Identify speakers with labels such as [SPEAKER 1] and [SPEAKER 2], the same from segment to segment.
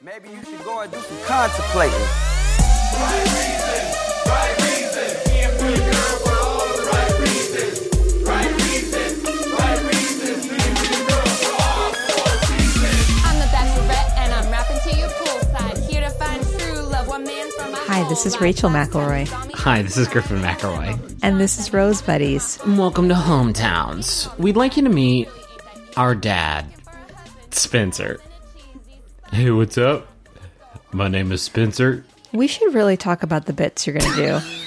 [SPEAKER 1] Maybe you should go and do some contemplating.
[SPEAKER 2] I'm the Bachelorette, and I'm rapping to you poolside. Here to find true love, one man from my
[SPEAKER 3] Hi, this is Rachel McElroy.
[SPEAKER 4] Hi, this is Griffin McElroy.
[SPEAKER 3] And this is Rose Buddies.
[SPEAKER 4] Welcome to Hometowns. We'd like you to meet our dad, Spencer. Hey, what's up? My name is Spencer.
[SPEAKER 3] We should really talk about the bits you're going to do.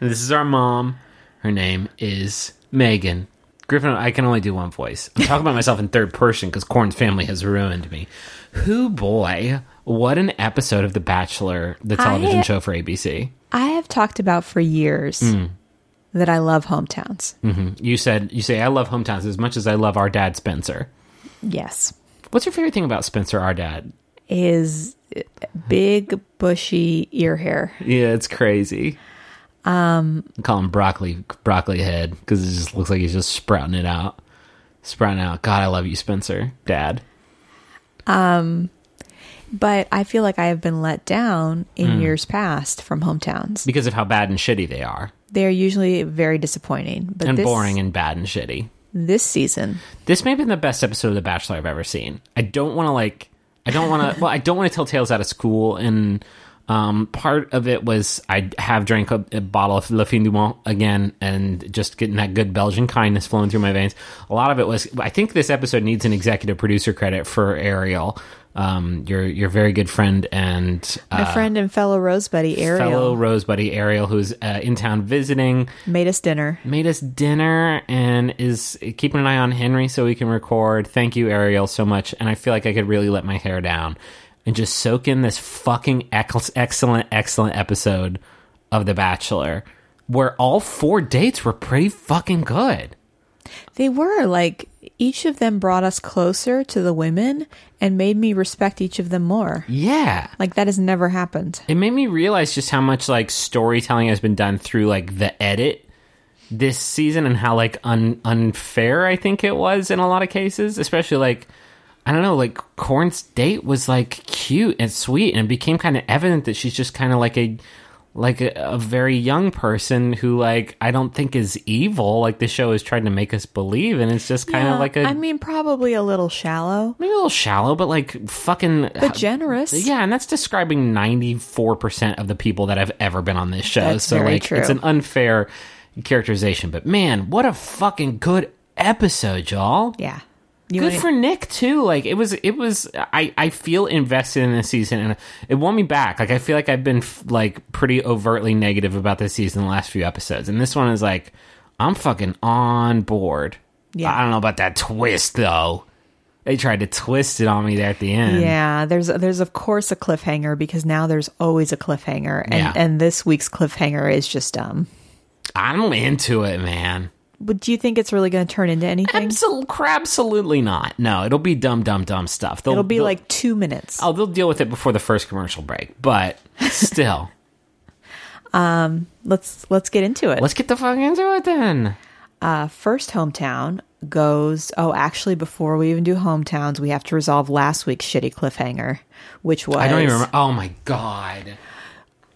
[SPEAKER 4] This is our mom. Her name is Megan. Griffin, I can only do one voice. I'm talking about myself in third person because Corinne's family has ruined me. Who boy, what an episode of The Bachelor, the television
[SPEAKER 3] I-
[SPEAKER 4] show for ABC.
[SPEAKER 3] I have talked about for years mm. that I love hometowns. Mm-hmm.
[SPEAKER 4] You said you say I love hometowns as much as I love our dad Spencer.
[SPEAKER 3] Yes.
[SPEAKER 4] What's your favorite thing about Spencer, our dad?
[SPEAKER 3] Is big, bushy ear hair.
[SPEAKER 4] Yeah, it's crazy. Um, call him broccoli broccoli head because it just looks like he's just sprouting it out, sprouting out. God, I love you, Spencer, Dad.
[SPEAKER 3] Um, but I feel like I have been let down in years past from hometowns.
[SPEAKER 4] Because of how bad and shitty they are,
[SPEAKER 3] They're usually very disappointing. But
[SPEAKER 4] and
[SPEAKER 3] this,
[SPEAKER 4] boring and bad and shitty.
[SPEAKER 3] This season,
[SPEAKER 4] This may have been the best episode of The Bachelor I've ever seen. I don't want to like. I don't want to. well, I don't want to tell tales out of school. And um, part of it was I have drank a, a bottle of Le Fin du Monde again, and just getting that good Belgian kindness flowing through my veins. A lot of it was. I think this episode needs an executive producer credit for Ariel, um, your your very good friend and
[SPEAKER 3] my
[SPEAKER 4] uh,
[SPEAKER 3] friend and fellow Rose Buddy Ariel
[SPEAKER 4] fellow Rose buddy Ariel, who's uh, in town visiting
[SPEAKER 3] made us dinner.
[SPEAKER 4] made us dinner and is keeping an eye on Henry so we can record. Thank you, Ariel, so much. And I feel like I could really let my hair down and just soak in this fucking ex- excellent, excellent episode of The Bachelor where all four dates were pretty fucking good.
[SPEAKER 3] They were like each of them brought us closer to the women and made me respect each of them more.
[SPEAKER 4] Yeah.
[SPEAKER 3] Like that has never happened.
[SPEAKER 4] It made me realize just how much like storytelling has been done through like the edit this season and how like un- unfair I think it was in a lot of cases, especially like I don't know, like Corinne's date was like cute and sweet and it became kind of evident that she's just kind of like a like a, a very young person who like I don't think is evil like the show is trying to make us believe and it's just kind
[SPEAKER 3] Yeah,
[SPEAKER 4] of like a
[SPEAKER 3] I mean, probably a little shallow,
[SPEAKER 4] maybe a little shallow but like fucking
[SPEAKER 3] but generous.
[SPEAKER 4] yeah, and that's describing 94% of the people that have ever been on this show.
[SPEAKER 3] That's
[SPEAKER 4] so like
[SPEAKER 3] true.
[SPEAKER 4] it's an unfair characterization, but man, what a fucking good episode, y'all.
[SPEAKER 3] Yeah. You
[SPEAKER 4] Good for Nick too. Like it was, it was. I I feel invested in this season, and it won me back. Like I feel like I've been f- like pretty overtly negative about this season the last few episodes, and this one is like I'm fucking on board.
[SPEAKER 3] Yeah.
[SPEAKER 4] I don't know about that twist though. They tried to twist it on me there at the end.
[SPEAKER 3] Yeah, there's there's of course a cliffhanger because now there's always a cliffhanger, and
[SPEAKER 4] Yeah.
[SPEAKER 3] and this week's cliffhanger is just um.
[SPEAKER 4] I'm into it, man.
[SPEAKER 3] But do you think it's really going to turn into anything?
[SPEAKER 4] Absol- absolutely not. No, it'll be dumb, dumb, dumb stuff. They'll,
[SPEAKER 3] It'll be
[SPEAKER 4] they'll-
[SPEAKER 3] like two minutes.
[SPEAKER 4] oh, they'll deal with it before the first commercial break. But still, um,
[SPEAKER 3] Let's let's get into it.
[SPEAKER 4] let's get the fuck into it then.
[SPEAKER 3] uh, first hometown goes. Oh, actually, before we even do hometowns, we have to resolve last week's shitty cliffhanger, which was
[SPEAKER 4] I don't even remember. Oh my god.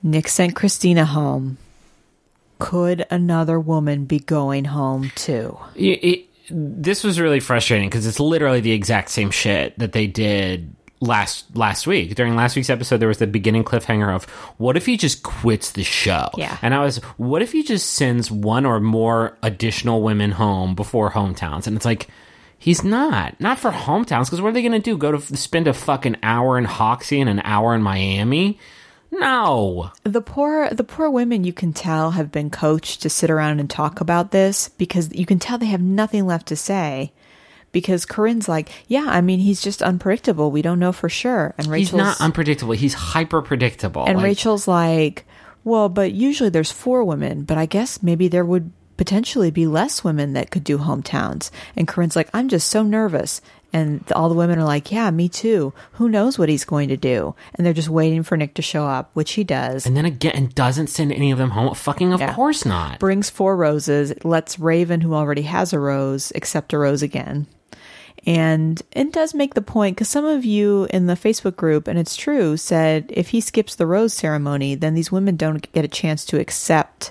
[SPEAKER 3] Nick sent Christina home. Could another woman be going home too?
[SPEAKER 4] It, it, this was really frustrating because it's literally the exact same shit that they did last last week. During last week's episode, there was the beginning cliffhanger of what if he just quits the show?
[SPEAKER 3] Yeah.
[SPEAKER 4] and I was, what if he just sends one or more additional women home before hometowns? And it's like. He's not. Not for hometowns, because what are they going to do? Go to spend a fucking hour in Hoxie and an hour in Miami? No.
[SPEAKER 3] The poor the poor women you can tell have been coached to sit around and talk about this because you can tell they have nothing left to say. Because Corinne's like, yeah, I mean, he's just unpredictable. We don't know for sure. And Rachel's
[SPEAKER 4] He's not unpredictable. He's hyper predictable.
[SPEAKER 3] and Rachel's like, well, but usually there's four women, but I guess maybe there would potentially be less women that could do hometowns. And Corinne's like, I'm just so nervous. And all the women are like, yeah, me too. Who knows what he's going to do? And they're just waiting for Nick to show up, which he does.
[SPEAKER 4] And then again, and doesn't send any of them home. Fucking, of
[SPEAKER 3] Yeah.
[SPEAKER 4] course not.
[SPEAKER 3] brings four roses, lets Raven, who already has a rose, accept a rose again. And it does make the point because some of you in the Facebook group, and it's true, said if he skips the rose ceremony, then these women don't get a chance to accept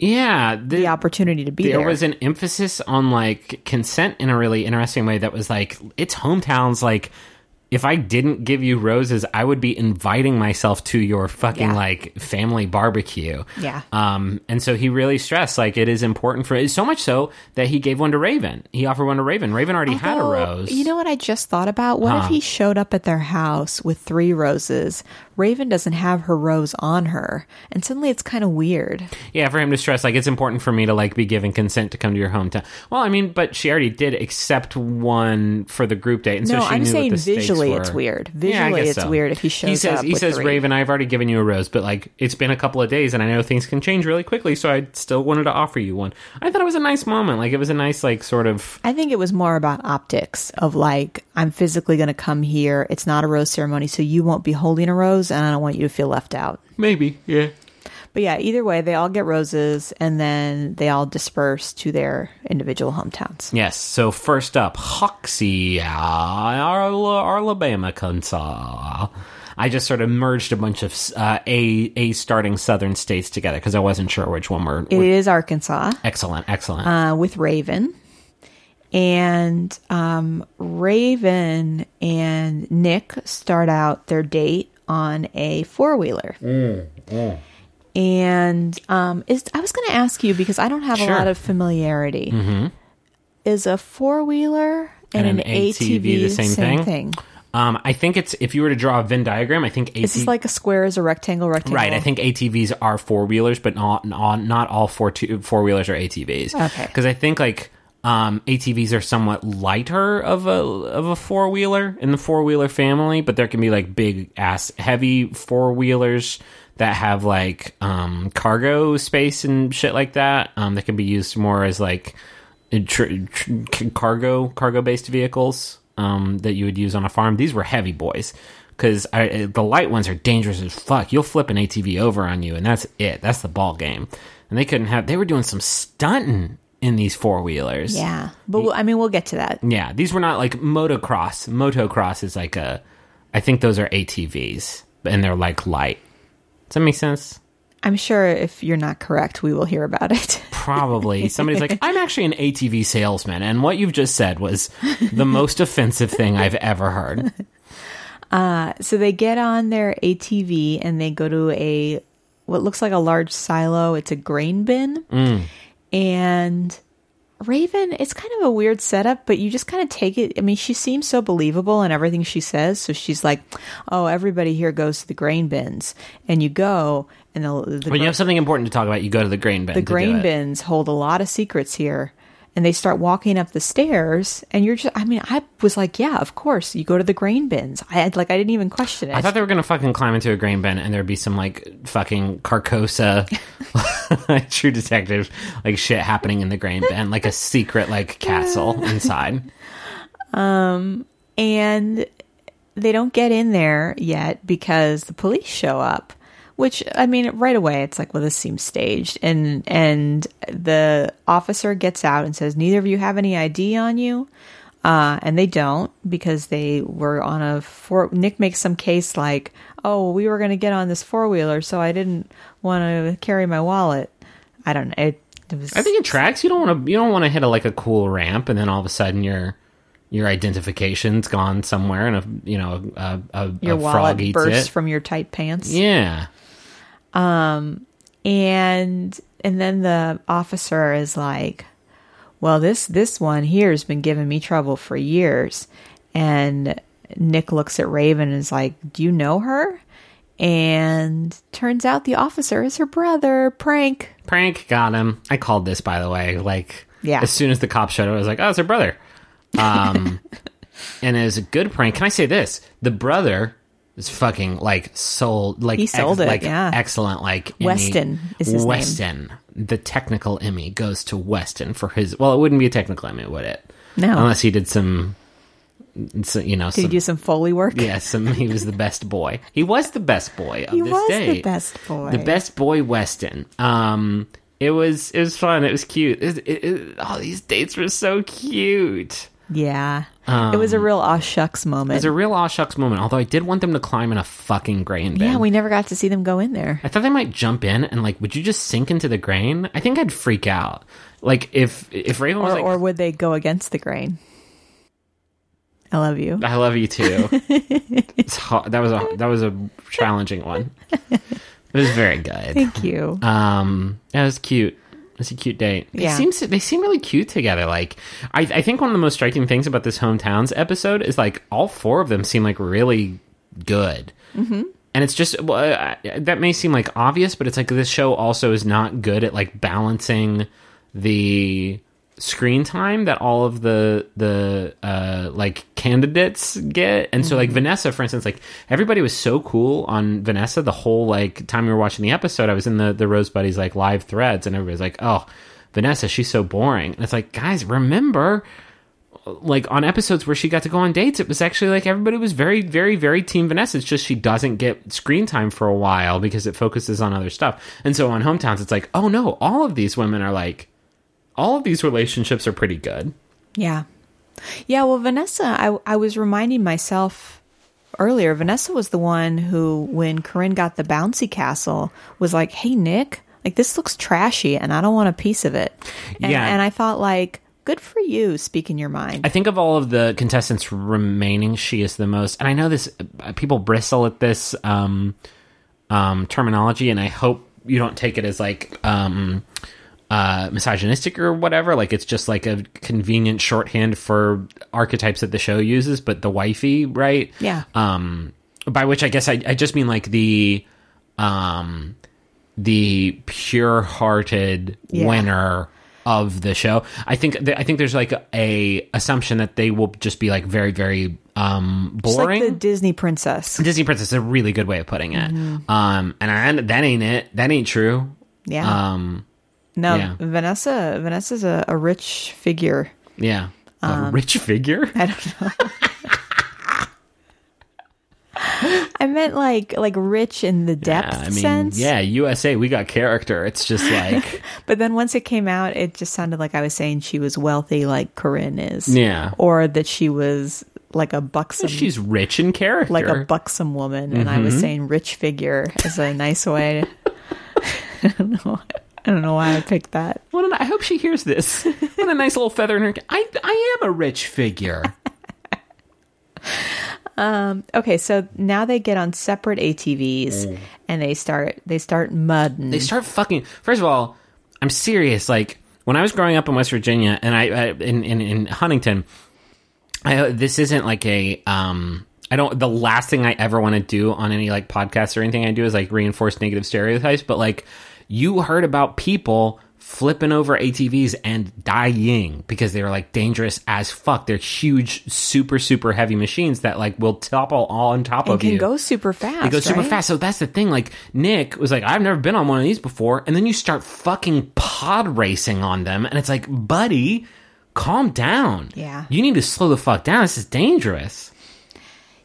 [SPEAKER 4] Yeah,
[SPEAKER 3] the opportunity to be
[SPEAKER 4] there
[SPEAKER 3] there.
[SPEAKER 4] was an emphasis on like consent in a really interesting way that was like it's hometowns like if I didn't give you roses, I would be inviting myself to your fucking
[SPEAKER 3] Yeah.
[SPEAKER 4] like family barbecue.
[SPEAKER 3] Yeah.
[SPEAKER 4] Um, and so he really stressed like it is important for so much so that he gave one to Raven. He offered one to Raven. Raven already had a rose.
[SPEAKER 3] You know what I just thought about? What if he showed up at their house with three roses? Raven doesn't have her rose on her, and suddenly it's kind of weird.
[SPEAKER 4] Yeah, for him to stress like it's important for me to like be given consent to come to your hometown. Well, I mean, but she already did accept one for the group date, and so
[SPEAKER 3] no,
[SPEAKER 4] she
[SPEAKER 3] I'm
[SPEAKER 4] knew what
[SPEAKER 3] saying
[SPEAKER 4] the stakes
[SPEAKER 3] visually it's weird. Visually
[SPEAKER 4] guess
[SPEAKER 3] it's
[SPEAKER 4] so.
[SPEAKER 3] weird if he shows
[SPEAKER 4] he says,
[SPEAKER 3] up
[SPEAKER 4] He says,
[SPEAKER 3] three.
[SPEAKER 4] Raven, I've already given you a rose, but like it's been a couple of days, and I know things can change really quickly, so I still wanted to offer you one. I thought it was a nice moment. Like it was a nice, like sort of.
[SPEAKER 3] I think it was more about optics of like I'm physically going to come here. It's not a rose ceremony, so you won't be holding a rose, and I don't want you to feel left out.
[SPEAKER 4] Maybe, yeah.
[SPEAKER 3] But yeah, either way, they all get roses, and then they all disperse to their individual hometowns.
[SPEAKER 4] Yes. So first up, Hoxie, Arla- Alabama, Kansas. I just sort of merged a bunch of uh, a a starting Southern states together because I wasn't sure which one were.
[SPEAKER 3] It
[SPEAKER 4] were-
[SPEAKER 3] is Arkansas
[SPEAKER 4] excellent, excellent.
[SPEAKER 3] uh, with Raven. And um, Raven and Nick start out their date on a four wheeler. And um, is I was going to ask you because I don't have
[SPEAKER 4] Sure. Mm-hmm.
[SPEAKER 3] a lot of familiarity. Is a four wheeler and,
[SPEAKER 4] And
[SPEAKER 3] an,
[SPEAKER 4] an
[SPEAKER 3] ATV,
[SPEAKER 4] ATV the same thing?
[SPEAKER 3] thing?
[SPEAKER 4] Um, I think it's if you were to draw a Venn diagram, I think AT-
[SPEAKER 3] Is like a square is a rectangle, rectangle?
[SPEAKER 4] right. I think ATVs are four wheelers, but not not not all four four wheelers are ATVs.
[SPEAKER 3] Okay.
[SPEAKER 4] because I think like um, ATVs are somewhat lighter of a of a four wheeler in the four wheeler family, but there can be like big ass heavy four wheelers that have like um, cargo space and shit like that. Um, that can be used more as like tr- tr- cargo cargo based vehicles um, that you would use on a farm. These were heavy boys because the light ones are dangerous as fuck. You'll flip an ATV over on you, and that's it. That's the ball game. And they couldn't have. They were doing some stunting in these four wheelers.
[SPEAKER 3] Yeah, but we'll, I mean, we'll get to that.
[SPEAKER 4] yeah. These were not like motocross. Motocross is like a. I think those are ATVs, and they're like light. Does that make sense?
[SPEAKER 3] I'm sure if you're not correct, we will hear about it.
[SPEAKER 4] Probably. Somebody's like, I'm actually an ATV salesman, and what you've just said was the most offensive thing I've ever heard.
[SPEAKER 3] Uh, so they get on their ATV and they go to a what looks like a large silo. It's a grain bin. Mm. And Raven, it's kind of a weird setup, but you just kind of take it. I mean, she seems so believable in everything she says. So she's like, "Oh, everybody here goes to the grain bins." And you go and the, the,
[SPEAKER 4] When you have something important to talk about, you go to the grain bin.
[SPEAKER 3] the grain bins hold a lot of secrets here. And they start walking up the stairs, and you're just, I mean, I was like, yeah, of course, you go to the grain bins. I had, like, I didn't even question it.
[SPEAKER 4] I thought they were gonna fucking climb into a grain bin and there'd be some like fucking Carcosa true detective like shit happening in the grain bin, like a secret like castle inside.
[SPEAKER 3] Um and they don't get in there yet because the police show up which i mean right away it's like well this seems staged and and the officer gets out and says neither of you have any id on you uh, and they don't because they were on a four nick makes some case like oh we were going to get on this four-wheeler so i didn't want to carry my wallet i don't know it, it was
[SPEAKER 4] I think it tracks. You don't want to. You don't want to hit a like a cool ramp and then all of a sudden your your identification's gone somewhere and a you know a, a,
[SPEAKER 3] your
[SPEAKER 4] a
[SPEAKER 3] wallet bursts
[SPEAKER 4] it.
[SPEAKER 3] from your tight pants
[SPEAKER 4] yeah.
[SPEAKER 3] And and then the officer is like well this this one here has been giving me trouble for years and nick looks at raven and is like do you know her and turns out the officer is her brother prank
[SPEAKER 4] Prank got him. I called this by the way. Like
[SPEAKER 3] Yeah.
[SPEAKER 4] as soon as the cop showed up, I was like, "Oh, it's her brother." Um, and it was a good prank. Can I say this? The brother is fucking like sold like
[SPEAKER 3] He sold it,
[SPEAKER 4] like
[SPEAKER 3] yeah.
[SPEAKER 4] excellent like Emmy-
[SPEAKER 3] Weston is his name.
[SPEAKER 4] Weston. The technical Emmy goes to Weston for his. Well, it wouldn't be a technical Emmy, would it?
[SPEAKER 3] No.
[SPEAKER 4] unless he did some, some you know,
[SPEAKER 3] did he
[SPEAKER 4] some,
[SPEAKER 3] do some foley work
[SPEAKER 4] yeah, some. He was the best boy. He was the best boy of
[SPEAKER 3] he
[SPEAKER 4] this
[SPEAKER 3] was
[SPEAKER 4] date.
[SPEAKER 3] the best boy
[SPEAKER 4] The best boy Weston. Um, it was it was fun. It was cute. It, it, it, oh, these dates were so cute.
[SPEAKER 3] yeah it was a real aw shucks moment.
[SPEAKER 4] It was a real aw shucks moment. Although I did want them to climb in a fucking grain bin.
[SPEAKER 3] yeah, we never got to see them go in there.
[SPEAKER 4] I thought they might jump in and like, would you just sink into the grain? I think I'd freak out. Like if if Raven was
[SPEAKER 3] Or,
[SPEAKER 4] like,
[SPEAKER 3] or would they go against the grain? I love you.
[SPEAKER 4] I love you too. That was a that was a challenging one. It was very good.
[SPEAKER 3] Thank you.
[SPEAKER 4] Um, that was cute. It's a cute date. They
[SPEAKER 3] Yeah.
[SPEAKER 4] seem they seem really cute together. Like I, I think one of the most striking things about this hometowns episode is like all four of them seem like really good. Mm-hmm. And it's just well, uh, that may seem like obvious, but it's like this show also is not good at like balancing the screen time that all of the the uh like candidates get and so like vanessa for instance like everybody was so cool on vanessa the whole like time we were watching the episode i was in the the rose buddies like live threads and everybody's like oh vanessa she's so boring and it's like guys remember like on episodes where she got to go on dates, it was actually like everybody was very, very, very team Vanessa. It's just she doesn't get screen time for a while because it focuses on other stuff. And so on hometowns, it's like, oh no, all of these women are like, all of these relationships are pretty good.
[SPEAKER 3] Yeah. Yeah, well, Vanessa, I, I was reminding myself earlier, Vanessa was the one who, when Corinne got the bouncy castle, was like, hey, Nick, like this looks trashy and I don't want a piece of it. And,
[SPEAKER 4] Yeah.
[SPEAKER 3] And I thought, like, good for you, speaking your mind.
[SPEAKER 4] I think of all of the contestants remaining, she is the most. And I know this, uh, people bristle at this um, um, terminology, and I hope you don't take it as like um, uh, misogynistic or whatever. Like it's just like a convenient shorthand for archetypes that the show uses, but the wifey, right?
[SPEAKER 3] Yeah.
[SPEAKER 4] Um, by which I guess I, I just mean like the um, the pure-hearted
[SPEAKER 3] Yeah.
[SPEAKER 4] winner of the show. I think th- I think there's like a, assumption that they will just be like very very um
[SPEAKER 3] Just like
[SPEAKER 4] boring.
[SPEAKER 3] the Disney princess.
[SPEAKER 4] Disney princess is a really good way of putting it. Um, and I, that ain't it. That ain't true.
[SPEAKER 3] Yeah.
[SPEAKER 4] Um,
[SPEAKER 3] no,
[SPEAKER 4] yeah.
[SPEAKER 3] Vanessa, Vanessa's a, a rich figure.
[SPEAKER 4] yeah, a
[SPEAKER 3] Um,
[SPEAKER 4] rich figure.
[SPEAKER 3] I don't know. I meant like like rich in the depth
[SPEAKER 4] I mean,
[SPEAKER 3] sense.
[SPEAKER 4] yeah, USA, we got character. It's just like,
[SPEAKER 3] But then once it came out, it just sounded like I was saying she was wealthy, like Corinne is.
[SPEAKER 4] Yeah.
[SPEAKER 3] Or that she was like a buxom,
[SPEAKER 4] she's rich in character.
[SPEAKER 3] like a buxom woman, and I was
[SPEAKER 4] Mm-hmm.
[SPEAKER 3] saying rich figure as a nice way. I don't know. I don't know why I picked that.
[SPEAKER 4] What an, I hope she hears this. What a nice little feather in her. I I am a rich figure.
[SPEAKER 3] um, Okay, so now they get on separate ATVs and they start they start mudding.
[SPEAKER 4] they start fucking. First of all, I'm serious. Like when I was growing up in West Virginia and I, I in, in in Huntington, I this isn't like a um. I don't. The last thing I ever want to do on any like podcast or anything I do is like reinforce negative stereotypes. But like, you heard about people flipping over ATVs and dying because they were like dangerous as fuck. They're huge, super super heavy machines that like will topple all on top
[SPEAKER 3] and
[SPEAKER 4] of
[SPEAKER 3] can
[SPEAKER 4] you.
[SPEAKER 3] Can go super fast.
[SPEAKER 4] They go super
[SPEAKER 3] right?
[SPEAKER 4] fast. So that's the thing. Like Nick was like, I've never been on one of these before, and then you start fucking pod racing on them, and it's like, buddy, calm down.
[SPEAKER 3] Yeah.
[SPEAKER 4] you need to slow the fuck down. This is dangerous.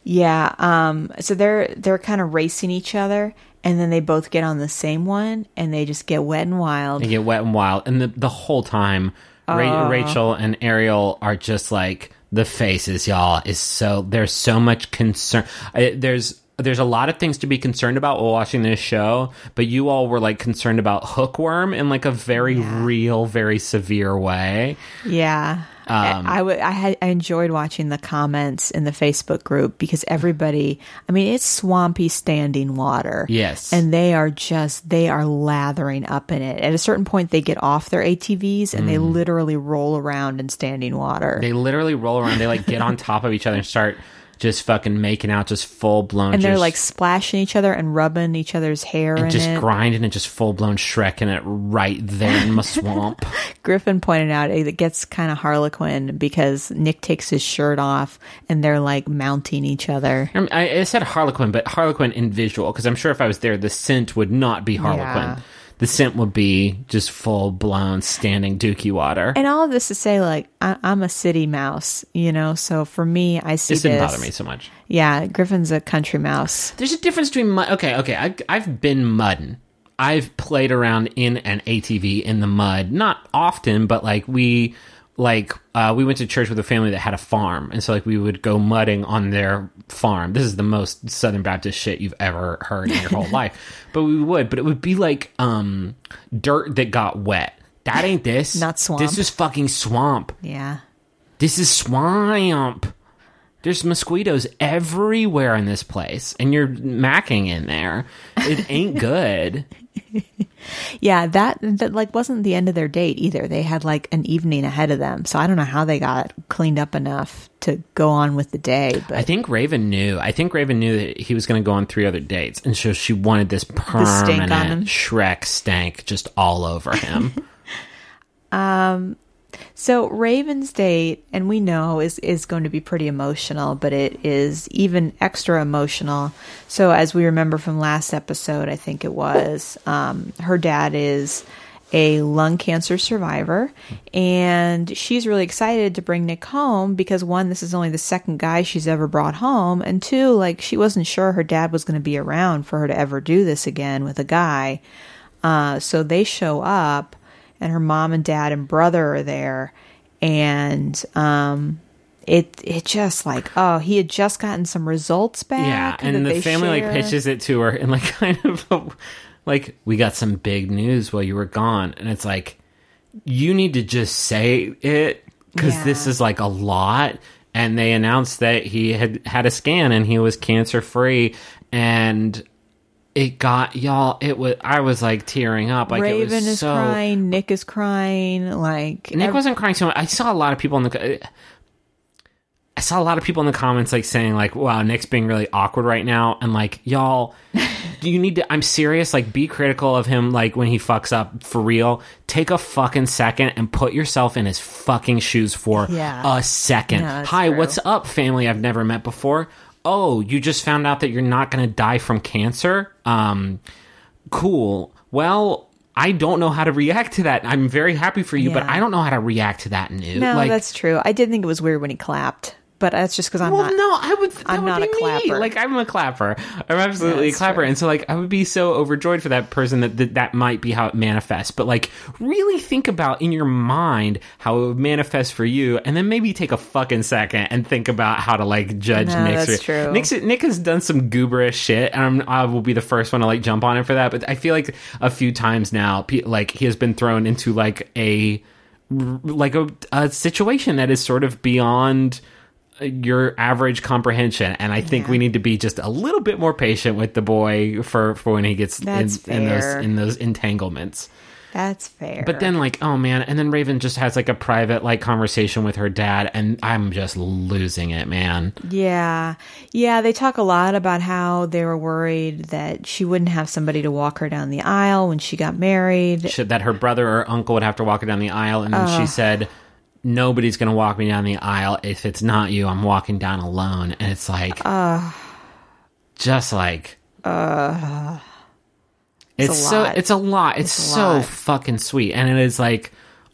[SPEAKER 3] Yeah. Um. So they're they're kind of racing each other, and then they both get on the same one, and they just get wet and wild.
[SPEAKER 4] They get wet and wild, and the the whole time, Ra- Rachel and Ariel are just like the faces, y'all. Is so there's so much concern. I, there's there's a lot of things to be concerned about while watching this show, but you all were like concerned about hookworm in like a very real, very severe way.
[SPEAKER 3] Yeah.
[SPEAKER 4] Um,
[SPEAKER 3] I, I, w- I had I enjoyed watching the comments in the Facebook group because everybody I mean it's swampy standing water.
[SPEAKER 4] Yes.
[SPEAKER 3] And they are just they are lathering up in it. At a certain point they get off their ATVs and they literally roll around in standing water.
[SPEAKER 4] Mm. They literally roll around. They like get on top of each other and start just fucking making out, just full blown.
[SPEAKER 3] and they're
[SPEAKER 4] just-
[SPEAKER 3] like splashing each other and rubbing each other's hair
[SPEAKER 4] and just
[SPEAKER 3] it.
[SPEAKER 4] grinding and just full blown shrekking it right there in my swamp.
[SPEAKER 3] Griffin pointed out it gets kind of harlequin because Nick takes his shirt off and they're like mounting each other.
[SPEAKER 4] I, mean, I, I said Harlequin, but Harlequin in visual because I'm sure if I was there, the scent would not be Harlequin.
[SPEAKER 3] Yeah.
[SPEAKER 4] The scent would be just full blown standing dookie water.
[SPEAKER 3] And all of this to say, like, I, I'm a city mouse, you know. So for me, I see
[SPEAKER 4] this
[SPEAKER 3] this.
[SPEAKER 4] didn't bother me so much.
[SPEAKER 3] Yeah, Griffin's a country mouse.
[SPEAKER 4] There's a difference between mud. Okay, okay. I've, I've been mudding. I've played around in an ATV in the mud, not often, but like we like uh, we went to church with a family that had a farm, and so like we would go mudding on their farm. This is the most Southern Baptist shit you've ever heard in your whole life, but we would. But it would be like um, dirt that got wet. That ain't this.
[SPEAKER 3] Not swamp.
[SPEAKER 4] This is fucking swamp.
[SPEAKER 3] Yeah.
[SPEAKER 4] This is swamp. There's mosquitoes everywhere in this place, and you're macking in there. It ain't good.
[SPEAKER 3] Yeah, that that like wasn't the end of their date either. They had like an evening ahead of them. So I don't know how they got cleaned up enough to go on with the day, but
[SPEAKER 4] I think Raven knew. I think Raven knew that he was going to go on three other dates, and so she wanted this permanent
[SPEAKER 3] on him.
[SPEAKER 4] Shrek stank just all over him.
[SPEAKER 3] Um, So Raven's date, and we know is is going to be pretty emotional, but it is even extra emotional. So as we remember from last episode, I think it was, um, her dad is a lung cancer survivor, and she's really excited to bring Nick home because one, this is only the second guy she's ever brought home, and two, like she wasn't sure her dad was going to be around for her to ever do this again with a guy. Uh, so they show up, and her mom and dad and brother are there, and um, it it just like oh he had just gotten some results back.
[SPEAKER 4] yeah, and the family like pitches it to her, and like kind of a- like we got some big news while you were gone, and it's like you need to just say it because this is like a lot. And they announced that he had had a scan and he was cancer free, and it got y'all. It was I was like tearing up. Like it
[SPEAKER 3] Raven
[SPEAKER 4] was
[SPEAKER 3] is
[SPEAKER 4] so,
[SPEAKER 3] crying, Nick is crying, like
[SPEAKER 4] Nick wasn't crying so much. I saw a lot of people in the. I saw a lot of people in the comments like saying like, "Wow, Nick's being really awkward right now," and like, y'all, you need to. I'm serious. Like, be critical of him. Like when he fucks up for real. Take a fucking second and put yourself in his fucking shoes for
[SPEAKER 3] Yeah.
[SPEAKER 4] a second.
[SPEAKER 3] No,
[SPEAKER 4] Hi,
[SPEAKER 3] true.
[SPEAKER 4] what's up, family? I've never met before. Oh, you just found out that you're not going to die from cancer. Um, cool. Well, I don't know how to react to that. I'm very happy for you, but I don't know how to react to that news.
[SPEAKER 3] No,
[SPEAKER 4] like,
[SPEAKER 3] that's true. I did think it was weird when he clapped, but that's just because I'm
[SPEAKER 4] well,
[SPEAKER 3] not.
[SPEAKER 4] no, I would.
[SPEAKER 3] I'm
[SPEAKER 4] would
[SPEAKER 3] not
[SPEAKER 4] be
[SPEAKER 3] a
[SPEAKER 4] me.
[SPEAKER 3] clapper.
[SPEAKER 4] Like I'm a clapper. I'm absolutely a clapper,
[SPEAKER 3] true.
[SPEAKER 4] and so like I would be so overjoyed for that person that, that that might be how it manifests. But like, really think about in your mind how it would manifest for you, and then maybe take a fucking second and think about how to like judge
[SPEAKER 3] No,
[SPEAKER 4] Nick's.
[SPEAKER 3] that's true.
[SPEAKER 4] Nick's Nick has done some gooberish shit, and I'm, I will be the first one to like jump on him for that. But I feel like a few times now, like he has been thrown into like a like a, a situation that is sort of beyond your average comprehension and i think
[SPEAKER 3] Yeah.
[SPEAKER 4] we need to be just a little bit more patient with the boy for for when he gets in, in those in those entanglements
[SPEAKER 3] That's fair.
[SPEAKER 4] but then like oh man and then raven just has like a private like conversation with her dad and i'm just losing it man
[SPEAKER 3] Yeah. Yeah, they talk a lot about how they were worried that she wouldn't have somebody to walk her down the aisle when she got married.
[SPEAKER 4] Should, that her brother or uncle would have to walk her down the aisle and then she said nobody's gonna walk me down the aisle if it's not you i'm walking down alone and it's like just like it's,
[SPEAKER 3] It's a
[SPEAKER 4] so
[SPEAKER 3] lot.
[SPEAKER 4] it's a lot it's,
[SPEAKER 3] It's
[SPEAKER 4] so
[SPEAKER 3] lot.
[SPEAKER 4] fucking sweet and it is like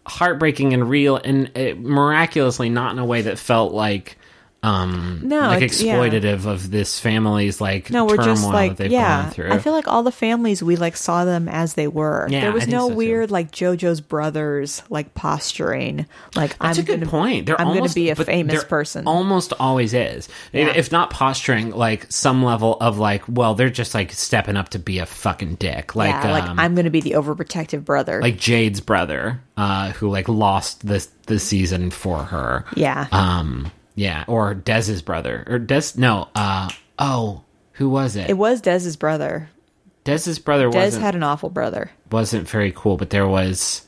[SPEAKER 4] heartbreaking and real and it, miraculously not in a way that felt like um
[SPEAKER 3] No,
[SPEAKER 4] like
[SPEAKER 3] it's- yeah.
[SPEAKER 4] exploitative of this family's like
[SPEAKER 3] No, we're
[SPEAKER 4] turmoil
[SPEAKER 3] just like
[SPEAKER 4] that they've
[SPEAKER 3] yeah.
[SPEAKER 4] gone through
[SPEAKER 3] I feel like all the families we like saw them as they were.
[SPEAKER 4] Yeah,
[SPEAKER 3] there was no
[SPEAKER 4] so, too.
[SPEAKER 3] weird like JoJo's brothers like posturing. Like
[SPEAKER 4] That's
[SPEAKER 3] I'm
[SPEAKER 4] a good
[SPEAKER 3] gonna,
[SPEAKER 4] point. They're
[SPEAKER 3] I'm
[SPEAKER 4] almost,
[SPEAKER 3] to be a famous person.
[SPEAKER 4] Almost always is. If-
[SPEAKER 3] Yeah.
[SPEAKER 4] If not posturing, like some level of like, well, they're just like stepping up to be a fucking dick. Like,
[SPEAKER 3] yeah, like
[SPEAKER 4] um,
[SPEAKER 3] I'm going to be the overprotective brother.
[SPEAKER 4] like Jade's brother, uh, who like lost this the season for her.
[SPEAKER 3] yeah,
[SPEAKER 4] Um, yeah, or Dez's brother, or Des. No, uh, oh, who was it?
[SPEAKER 3] it was Dez's brother.
[SPEAKER 4] Dez's brother
[SPEAKER 3] Dez
[SPEAKER 4] wasn't
[SPEAKER 3] had an awful brother.
[SPEAKER 4] wasn't very cool, but there was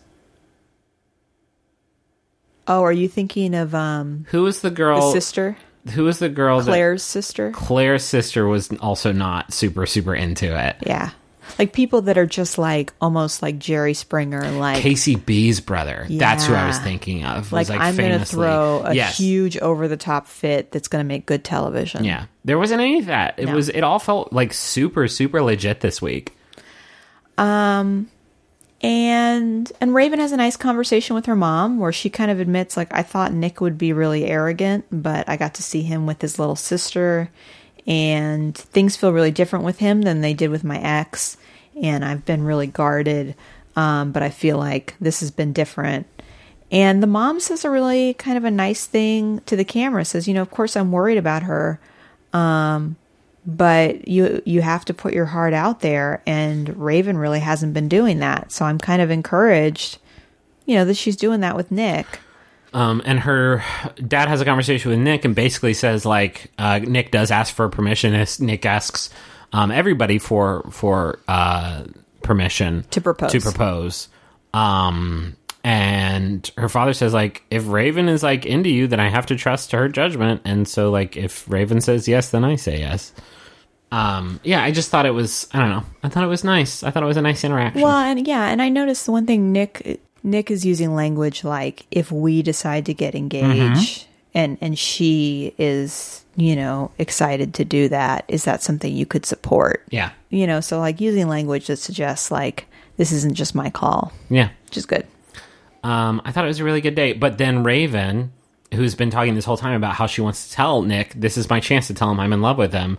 [SPEAKER 3] Oh, are you thinking of um
[SPEAKER 4] who was the girl?
[SPEAKER 3] the sister,
[SPEAKER 4] Who was the girl? that-
[SPEAKER 3] Claire's sister?
[SPEAKER 4] Claire's sister was also not super super into it.
[SPEAKER 3] Yeah. Like people that are just like almost like Jerry Springer, like
[SPEAKER 4] Casey B's brother. That's who I was thinking of. was,
[SPEAKER 3] like, I'm going to throw a
[SPEAKER 4] yes.
[SPEAKER 3] huge over the top fit that's going to make good television.
[SPEAKER 4] Yeah, there wasn't any of that. It
[SPEAKER 3] No.
[SPEAKER 4] was. It all felt like super super legit this week.
[SPEAKER 3] Um, and and Raven has a nice conversation with her mom where she kind of admits like I thought Nick would be really arrogant, but I got to see him with his little sister and things feel really different with him than they did with my ex and I've been really guarded um, but I feel like this has been different And the mom says a really kind of a nice thing to the camera. Says, you know, of course I'm worried about her, um, but you you have to put your heart out there. And Raven really hasn't been doing that, so I'm kind of encouraged, you know, that she's doing that with Nick.
[SPEAKER 4] Um, and her dad has a conversation with Nick and basically says like uh, Nick does ask for permission. As Nick asks um, everybody for for uh, permission
[SPEAKER 3] To propose.
[SPEAKER 4] To propose. Um, and her father says like if Raven is like into you, then I have to trust her judgment. And so like if Raven says yes, then I say yes. Um, yeah, I just thought it was I don't know. I thought it was nice. I thought it was a nice interaction.
[SPEAKER 3] Well, and yeah, and I noticed the one thing Nick Nick is using language like if we decide to get engaged and and she is, you know, excited to do that, is that something you could support?
[SPEAKER 4] yeah,
[SPEAKER 3] You know, so like using language that suggests like this isn't just my call,
[SPEAKER 4] yeah.
[SPEAKER 3] which is good.
[SPEAKER 4] Um, I thought it was a really good date. But then Raven, who's been talking this whole time about how she wants to tell Nick, this is my chance to tell him I'm in love with him.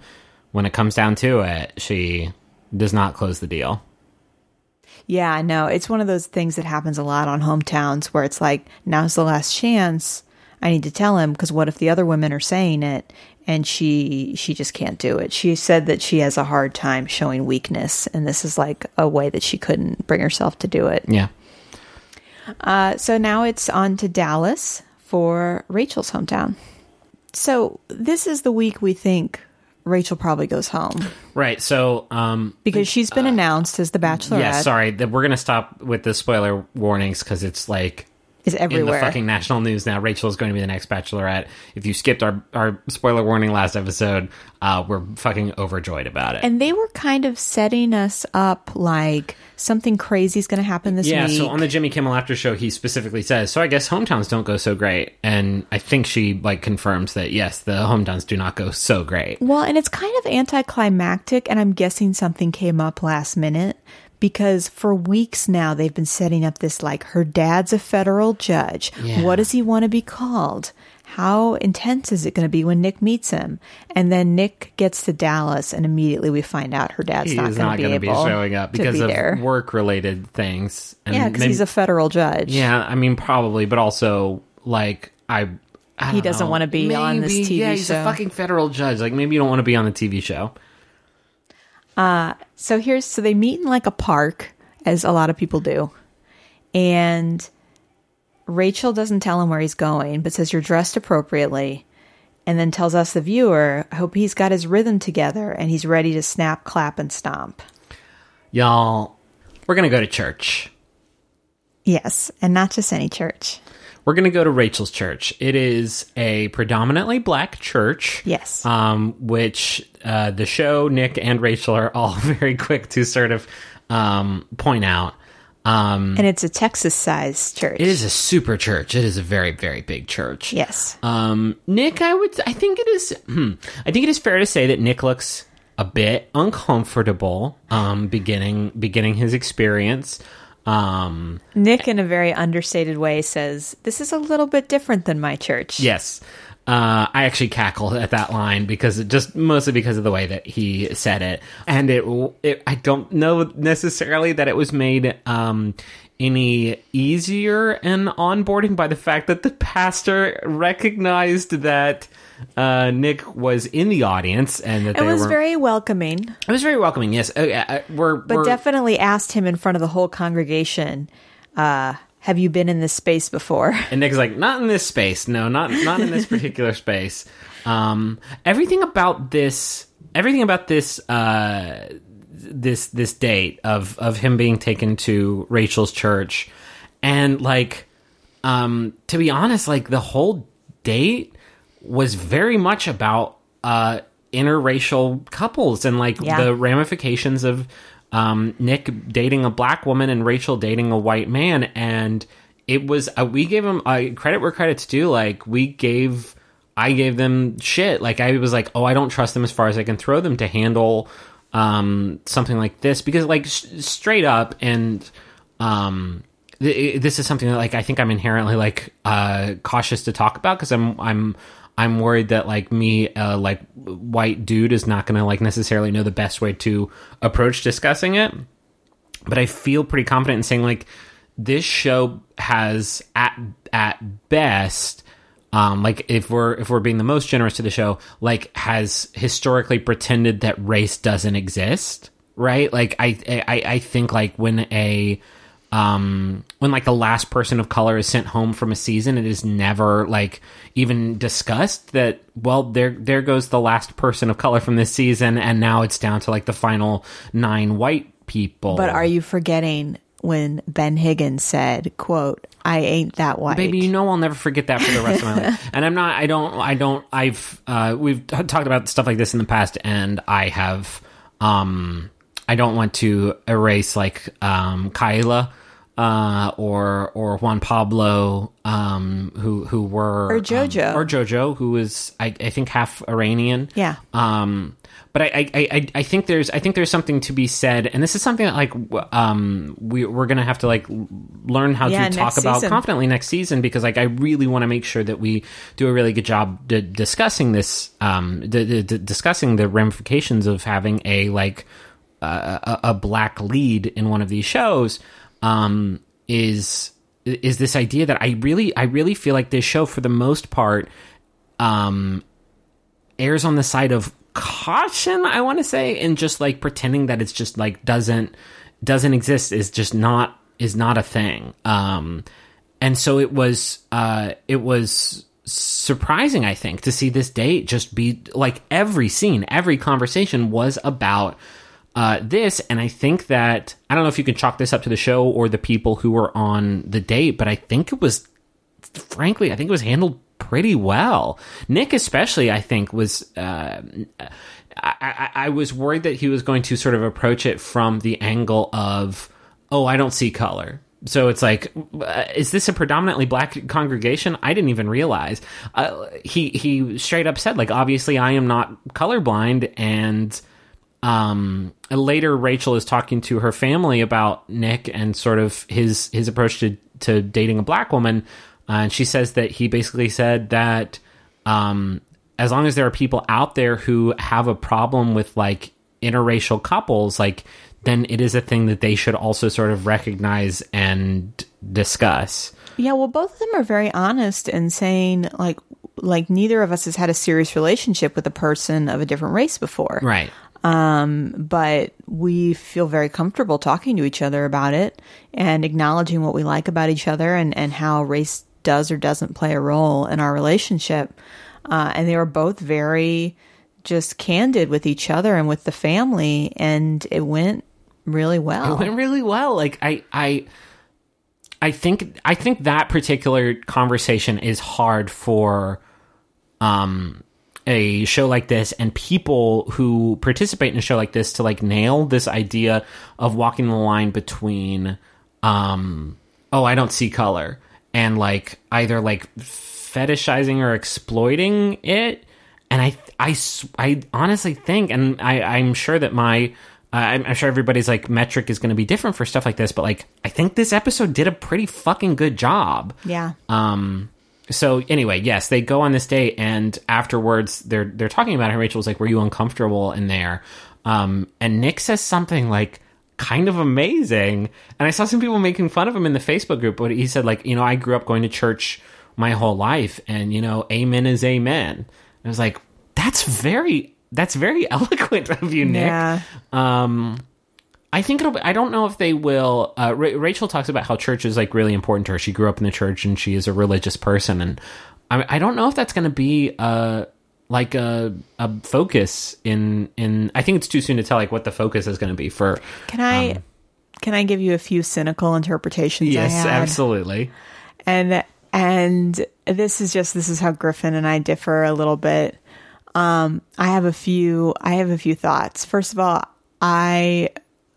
[SPEAKER 4] When it comes down to it, she does not close the deal.
[SPEAKER 3] Yeah, I know. It's one of those things that happens a lot on hometowns where it's like, now's the last chance. I need to tell him because what if the other women are saying it and she she just can't do it. She said that she has a hard time showing weakness and this is like a way that she couldn't bring herself to do it.
[SPEAKER 4] Yeah.
[SPEAKER 3] Uh, so now it's on to Dallas for Rachel's hometown. So this is the week we think Rachel probably goes home
[SPEAKER 4] Right. So, um,
[SPEAKER 3] because she's been announced as the Bachelorette.
[SPEAKER 4] yeah, sorry that we're gonna stop with the spoiler warnings because it's like
[SPEAKER 3] is
[SPEAKER 4] in the fucking national news now. Rachel is going to be the next Bachelorette. If you skipped our our spoiler warning last episode, uh, we're fucking overjoyed about it.
[SPEAKER 3] And they were kind of setting us up like something crazy is going to happen this
[SPEAKER 4] yeah,
[SPEAKER 3] week.
[SPEAKER 4] Yeah, so on the Jimmy Kimmel After Show, he specifically says, "So I guess hometowns don't go so great," and I think she like confirms that yes, the hometowns do not go so great.
[SPEAKER 3] well, and it's kind of anticlimactic, and I'm guessing something came up last minute because for weeks now they've been setting up this like her dad's a federal judge.
[SPEAKER 4] Yeah.
[SPEAKER 3] What does he want to be called? How intense is it going to be when Nick meets him? And then Nick gets to Dallas, and immediately we find out her dad's
[SPEAKER 4] He
[SPEAKER 3] not going to be
[SPEAKER 4] going to be
[SPEAKER 3] able
[SPEAKER 4] showing up because
[SPEAKER 3] be
[SPEAKER 4] of
[SPEAKER 3] there.
[SPEAKER 4] work-related things. And
[SPEAKER 3] Yeah, because he's a federal judge.
[SPEAKER 4] yeah. I mean, probably, but also like I. I
[SPEAKER 3] He doesn't
[SPEAKER 4] know.
[SPEAKER 3] wanna be on this
[SPEAKER 4] Maybe,
[SPEAKER 3] TV
[SPEAKER 4] yeah, he's
[SPEAKER 3] show.
[SPEAKER 4] a fucking federal judge. Like maybe you don't want to be on the TV show.
[SPEAKER 3] Uh, so here's so they meet in like a park, as a lot of people do, and Rachel doesn't tell him where he's going, but says you're dressed appropriately, and then tells us the viewer, I hope he's got his rhythm together and he's ready to snap, clap, and stomp.
[SPEAKER 4] Y'all, we're gonna go to church.
[SPEAKER 3] Yes, and not just any church.
[SPEAKER 4] We're going to go to Rachel's church. It is a predominantly black church.
[SPEAKER 3] Yes.
[SPEAKER 4] Um, which uh, the show, Nick and Rachel are all very quick to sort of um, point out. Um,
[SPEAKER 3] And it's a Texas-sized church.
[SPEAKER 4] it is a super church. It is a very, very big church.
[SPEAKER 3] Yes.
[SPEAKER 4] Um, Nick, I would, I think it is, hmm, I think it is fair to say that Nick looks a bit uncomfortable, um, beginning, beginning his experience. Um,
[SPEAKER 3] Nick, in a very understated way, says, This is a little bit different than my church.
[SPEAKER 4] Yes. Uh, I actually cackled at that line because it just mostly because of the way that he said it, and it, it I don't know necessarily that it was made um, any easier and onboarding by the fact that the pastor recognized that uh, Nick was in the audience and that
[SPEAKER 3] It
[SPEAKER 4] they
[SPEAKER 3] was
[SPEAKER 4] were.
[SPEAKER 3] very welcoming.
[SPEAKER 4] it was very welcoming. Yes, uh, uh, we're
[SPEAKER 3] but
[SPEAKER 4] we're,
[SPEAKER 3] definitely asked him in front of the whole congregation, uh, have you been in this space before?
[SPEAKER 4] And Nick's like, not in this space. No, not not in this particular space. Um, everything about this, everything about this, uh, this this date of of him being taken to Rachel's church, and like, um, to be honest, like the whole date was very much about uh interracial couples and like
[SPEAKER 3] Yeah.
[SPEAKER 4] the ramifications of um, Nick dating a black woman and Rachel dating a white man, and it was uh, we gave him uh, credit where credit's due. Like we gave, I gave them shit. Like I was like, oh, I don't trust them as far as I can throw them to handle um, something like this because, like, s- straight up and um, th- this is something that like I think I'm inherently like uh, cautious to talk about because I'm I'm I'm worried that like me uh, like white dude is not going to like necessarily know the best way to approach discussing it. But I feel pretty confident in saying like this show has at at best um like if we're if we're being the most generous to the show like has historically pretended that race doesn't exist right like i i i think like when a um when like the last person of color is sent home from a season it is never like even discussed that well there there goes the last person of color from this season and now it's down to like the final nine white people
[SPEAKER 3] But are you forgetting when Ben Higgins said, quote, I ain't that white.
[SPEAKER 4] Baby, you know I'll never forget that for the rest of my life. And I'm not. I don't. I don't. I've. Uh, we've talked about stuff like this in the past, and I have. Um, I don't want to erase like um, Caila. Uh, or or Juan Pablo, um, who who were
[SPEAKER 3] Or Jojo.
[SPEAKER 4] um, or Jojo, who was I, I think half Iranian.
[SPEAKER 3] Yeah.
[SPEAKER 4] Um, but I, I, I, I think there's I think there's something to be said, and this is something that like um we we're gonna have to like learn how
[SPEAKER 3] Yeah,
[SPEAKER 4] to talk about
[SPEAKER 3] season.
[SPEAKER 4] confidently next season because like I really want to make sure that we do a really good job d- discussing this um d- d- d- discussing the ramifications of having a like uh, a, a black lead in one of these shows um is is this idea that I really I really feel like this show for the most part um airs on the side of caution i want to say and just like pretending that it's just like doesn't doesn't exist is just not is not a thing. Um and so it was uh it was surprising i think to see this date just be like every scene every conversation was about uh, this, and I think that I don't know if you can chalk this up to the show or the people who were on the date, but I think it was frankly, I think it was handled pretty well. Nick, especially, I think was. Uh, I, I, I was worried that he was going to sort of approach it from the angle of, oh, I don't see color. So it's like, uh, is this a predominantly black congregation? I didn't even realize. Uh, he he straight up said, like, obviously, I am not colorblind, and um later Rachel is talking to her family about Nick and sort of his his approach to to dating a black woman. Uh, and she says that he basically said that um as long as there are people out there who have a problem with like interracial couples like then it is a thing that they should also sort of recognize and discuss.
[SPEAKER 3] Yeah, well, both of them are very honest in saying like like neither of us has had a serious relationship with a person of a different race before.
[SPEAKER 4] right
[SPEAKER 3] But we feel very comfortable talking to each other about it and acknowledging what we like about each other and, and how race does or doesn't play a role in our relationship. Uh, and they were both very just candid with each other and with the family, and it went really well.
[SPEAKER 4] it went really well like i i i think i think that particular conversation is hard for um a show like this and people who participate in a show like this to like nail this idea of walking the line between um oh i don't see color and like either like fetishizing or exploiting it and i i i honestly think, and I, I'm sure that my, uh, I'm, I'm sure everybody's like metric is going to be different for stuff like this, but like I think this episode did a pretty fucking good job.
[SPEAKER 3] yeah.
[SPEAKER 4] Um. So anyway, yes, they go on this date, and afterwards they're they're talking about it. And Rachel's like, "Were you uncomfortable in there?" Um. And Nick says something like kind of amazing, and I saw some people making fun of him in the Facebook group. But he said like, you know, I grew up going to church my whole life, and you know, amen is amen. I was like, that's very that's very eloquent of you, Nick.
[SPEAKER 3] Yeah.
[SPEAKER 4] Um, I think it'll. Be, I don't know if they will. Uh, Ra- Rachel talks about how church is like really important to her. She grew up in the church and she is a religious person, and I, I don't know if that's going to be uh like a a focus in in. I think it's too soon to tell like what the focus is going to be for.
[SPEAKER 3] Can I can I give you a few cynical interpretations? I
[SPEAKER 4] Yes, absolutely.
[SPEAKER 3] and and this is just this is how Griffin and I differ a little bit. Um, I have a few I have a few thoughts. First of all, I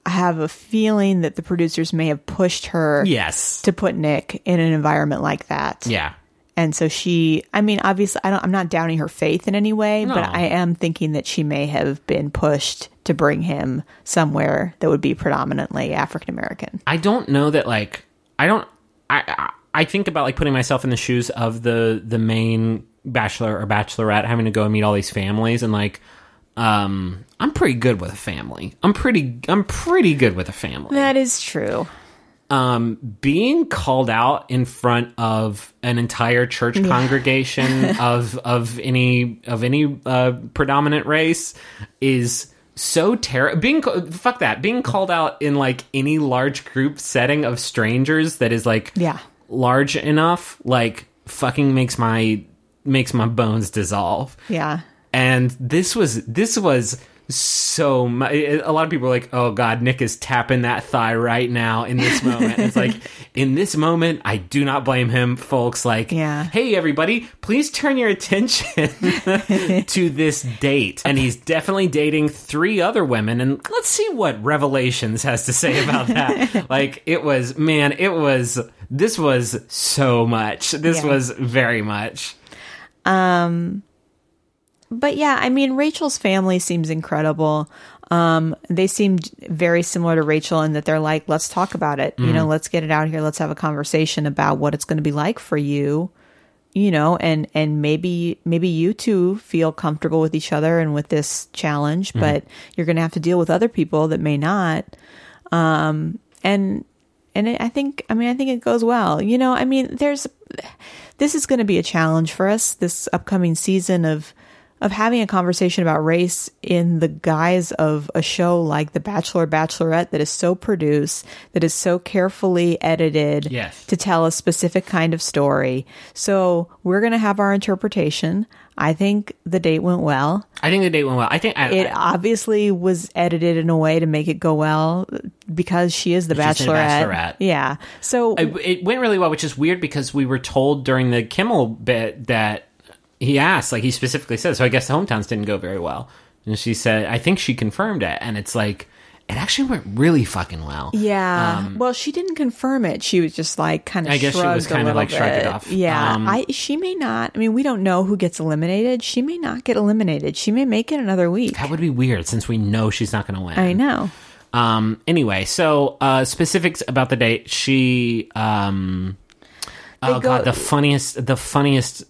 [SPEAKER 3] have a feeling that the producers may have pushed her
[SPEAKER 4] Yes.
[SPEAKER 3] to put Nick in an environment like that.
[SPEAKER 4] Yeah.
[SPEAKER 3] And so she, I mean, obviously, I don't, I'm not doubting her faith in any way, but I am thinking that she may have been pushed to bring him somewhere that would be predominantly African American.
[SPEAKER 4] I don't know that like I don't I I I think about like putting myself in the shoes of the the main bachelor or bachelorette having to go and meet all these families and like um I'm pretty good with a family. I'm pretty I'm pretty good with a family.
[SPEAKER 3] That is true.
[SPEAKER 4] um, being called out in front of an entire church congregation of of any of any uh, predominant race is so terrible. Being fuck that. Being called out in like any large group setting of strangers that is like
[SPEAKER 3] Yeah.
[SPEAKER 4] large enough like fucking makes my makes my bones dissolve
[SPEAKER 3] Yeah.
[SPEAKER 4] And this was this was so mu- a lot of people are like oh god nick is tapping that thigh right now in this moment. It's like in this moment i do not blame him folks. Like
[SPEAKER 3] Yeah.
[SPEAKER 4] hey everybody please turn your attention to this date. And he's definitely dating three other women. And let's see what revelations has to say about that. Like it was man it was this was so much. This
[SPEAKER 3] Yeah.
[SPEAKER 4] was very much um,
[SPEAKER 3] But yeah, I mean, Rachel's family seems incredible. Um, they seemed very similar to Rachel in that they're like, let's talk about it. You know, let's get it out here. Let's have a conversation about what it's going to be like for you. You know, and and maybe maybe you two feel comfortable with each other and with this challenge, but you're going to have to deal with other people that may not. Um, and and it, I think I mean I think it goes well. You know, I mean, there's this is going to be a challenge for us this upcoming season of of having a conversation about race in the guise of a show like The Bachelor Bachelorette that is so produced, that is so carefully edited
[SPEAKER 4] Yes.
[SPEAKER 3] to tell a specific kind of story. So we're going to have our interpretation. I think the date went well.
[SPEAKER 4] i think the date went well i think I,
[SPEAKER 3] It
[SPEAKER 4] I-
[SPEAKER 3] obviously was edited in a way to make it go well because she is the Bachelorette.
[SPEAKER 4] Bachelorette.
[SPEAKER 3] Yeah. So
[SPEAKER 4] it, it went really well, which is weird because we were told during the Kimmel bit that he asked, like he specifically said. So I guess the hometowns didn't go very well, and she said, I think she confirmed it, and it's like it actually went really fucking well.
[SPEAKER 3] Yeah. well, she didn't confirm it. She was just like kind of.
[SPEAKER 4] Um, I guess she was
[SPEAKER 3] kind of
[SPEAKER 4] like, shrugged it off.
[SPEAKER 3] Yeah.
[SPEAKER 4] Um,
[SPEAKER 3] I. She may not. I mean, we don't know who gets eliminated. She may not get eliminated. She may make it another week.
[SPEAKER 4] That would be weird since we know she's not going to win.
[SPEAKER 3] I know.
[SPEAKER 4] Um. Anyway, so uh, specifics about the date. She. Um. Oh
[SPEAKER 3] They
[SPEAKER 4] god, the funniest, the funniest,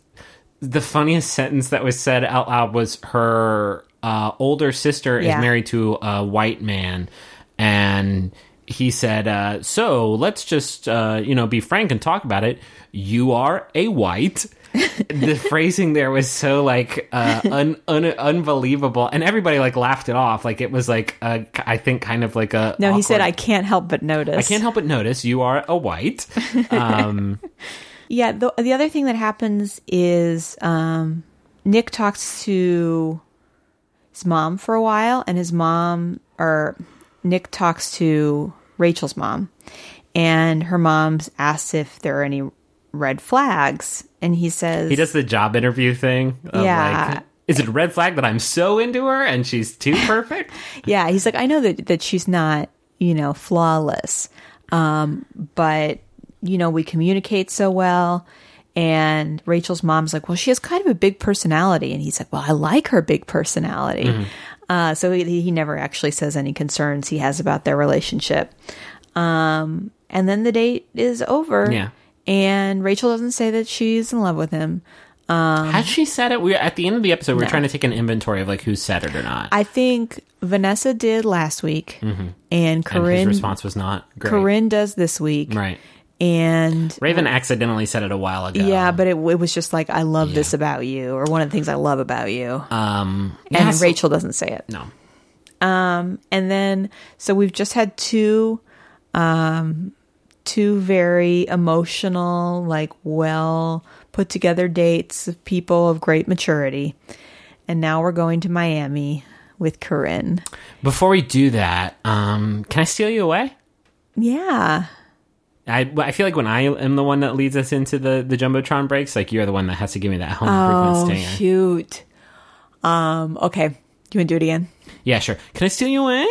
[SPEAKER 4] the funniest sentence that was said out loud was her uh, older sister
[SPEAKER 3] Yeah.
[SPEAKER 4] is married to a white man, and he said, uh, "So let's just uh, you know be frank and talk about it. You are a white." the phrasing there was so like uh, un, un, unbelievable, and everybody like laughed it off. Like it was like a, I think kind of like a
[SPEAKER 3] No, he said, "I can't help but notice."
[SPEAKER 4] I can't help but notice you are a white. Um,
[SPEAKER 3] Yeah, the the other thing that happens is um, Nick talks to his mom for a while, and his mom or Nick talks to Rachel's mom, and her mom's asks if there are any red flags, and he says
[SPEAKER 4] he does the job interview thing. Of
[SPEAKER 3] Yeah.
[SPEAKER 4] Like, is it a red flag that I'm so into her and she's too perfect?
[SPEAKER 3] Yeah, he's like, I know that that she's not, you know, flawless, um, but you know, we communicate so well. And Rachel's mom's like, well, she has kind of a big personality, and he's like, well, I like her big personality. Uh, so he, he never actually says any concerns he has about their relationship. Um, and then the date is over.
[SPEAKER 4] Yeah.
[SPEAKER 3] And Rachel doesn't say that she's in love with him.
[SPEAKER 4] Has she said it? We at the end of the episode, we are
[SPEAKER 3] No.
[SPEAKER 4] trying to take an inventory of like who said it or not.
[SPEAKER 3] I think Vanessa did last week, and
[SPEAKER 4] and his
[SPEAKER 3] Corinne
[SPEAKER 4] response was not great.
[SPEAKER 3] Corinne does this week.
[SPEAKER 4] Right.
[SPEAKER 3] And
[SPEAKER 4] Raven accidentally said it a while ago.
[SPEAKER 3] yeah, but it, it was just like, I love this about you, or one of the things I love about you.
[SPEAKER 4] um,
[SPEAKER 3] and
[SPEAKER 4] yeah, so-
[SPEAKER 3] Rachel doesn't say it.
[SPEAKER 4] no.
[SPEAKER 3] Um, and then, so we've just had two, um, two very emotional, like well put together dates of people of great maturity. And now we're going to Miami with Corinne.
[SPEAKER 4] Before we do that, um, can I steal you away?
[SPEAKER 3] Yeah.
[SPEAKER 4] I, I feel like when I am the one that leads us into the, the jumbotron breaks, like you're the one that has to give me that home improvement
[SPEAKER 3] Oh,
[SPEAKER 4] stinger.
[SPEAKER 3] shoot. Um, okay. You want to do it again?
[SPEAKER 4] Yeah, sure. Can I steal you away?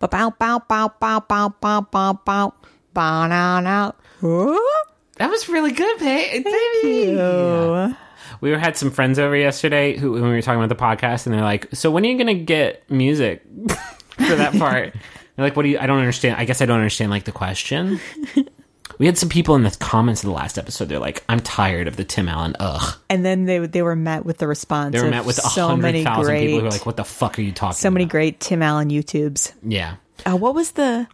[SPEAKER 3] Bow bow bow bow bow bow bow bow bow bow now now.
[SPEAKER 4] That was really good, babe. Thank
[SPEAKER 3] you.
[SPEAKER 4] We had some friends over yesterday who, when we were talking about the podcast, and they're like, "So when are you going to get music for that part?" they're like, "What do you? I don't understand. I guess I don't understand like the question." we had some people in the comments of the last episode. They're like, "I'm tired of the Tim Allen ugh."
[SPEAKER 3] And then they they were met with the response.
[SPEAKER 4] They were
[SPEAKER 3] of
[SPEAKER 4] met with
[SPEAKER 3] so
[SPEAKER 4] hundred
[SPEAKER 3] many great,
[SPEAKER 4] people who are like, "What the fuck are you talking?"
[SPEAKER 3] so many
[SPEAKER 4] about?
[SPEAKER 3] great Tim Allen YouTubes.
[SPEAKER 4] Yeah,
[SPEAKER 3] Uh, what was the?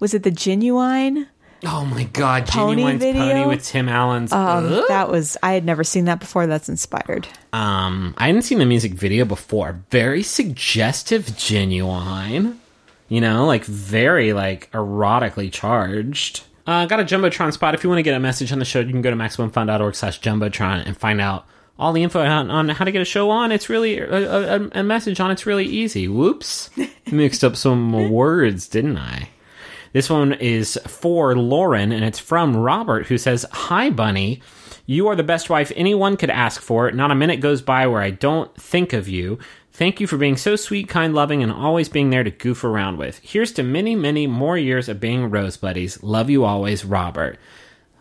[SPEAKER 3] Was it the Ginuwine?
[SPEAKER 4] Oh my god,
[SPEAKER 3] Pony
[SPEAKER 4] Ginuwine's Pony
[SPEAKER 3] video?
[SPEAKER 4] with Tim Allen's.
[SPEAKER 3] Um, that was I had never seen that before. That's inspired.
[SPEAKER 4] Um, I hadn't seen the music video before. Very suggestive, Ginuwine. You know, like very like erotically charged. Uh, got a jumbotron spot. If you want to get a message on the show, you can go to maximumfun.org slash jumbotron and find out all the info on, on how to get a show on. It's really a, a, a message on. It's really easy. Whoops, mixed up some words, didn't I? This one is for Lauren, and it's from Robert, who says, Hi, Bunny. You are the best wife anyone could ask for. Not a minute goes by where I don't think of you. Thank you for being so sweet, kind, loving, and always being there to goof around with. Here's to many, many more years of being Rose Buddies. Love you always, Robert.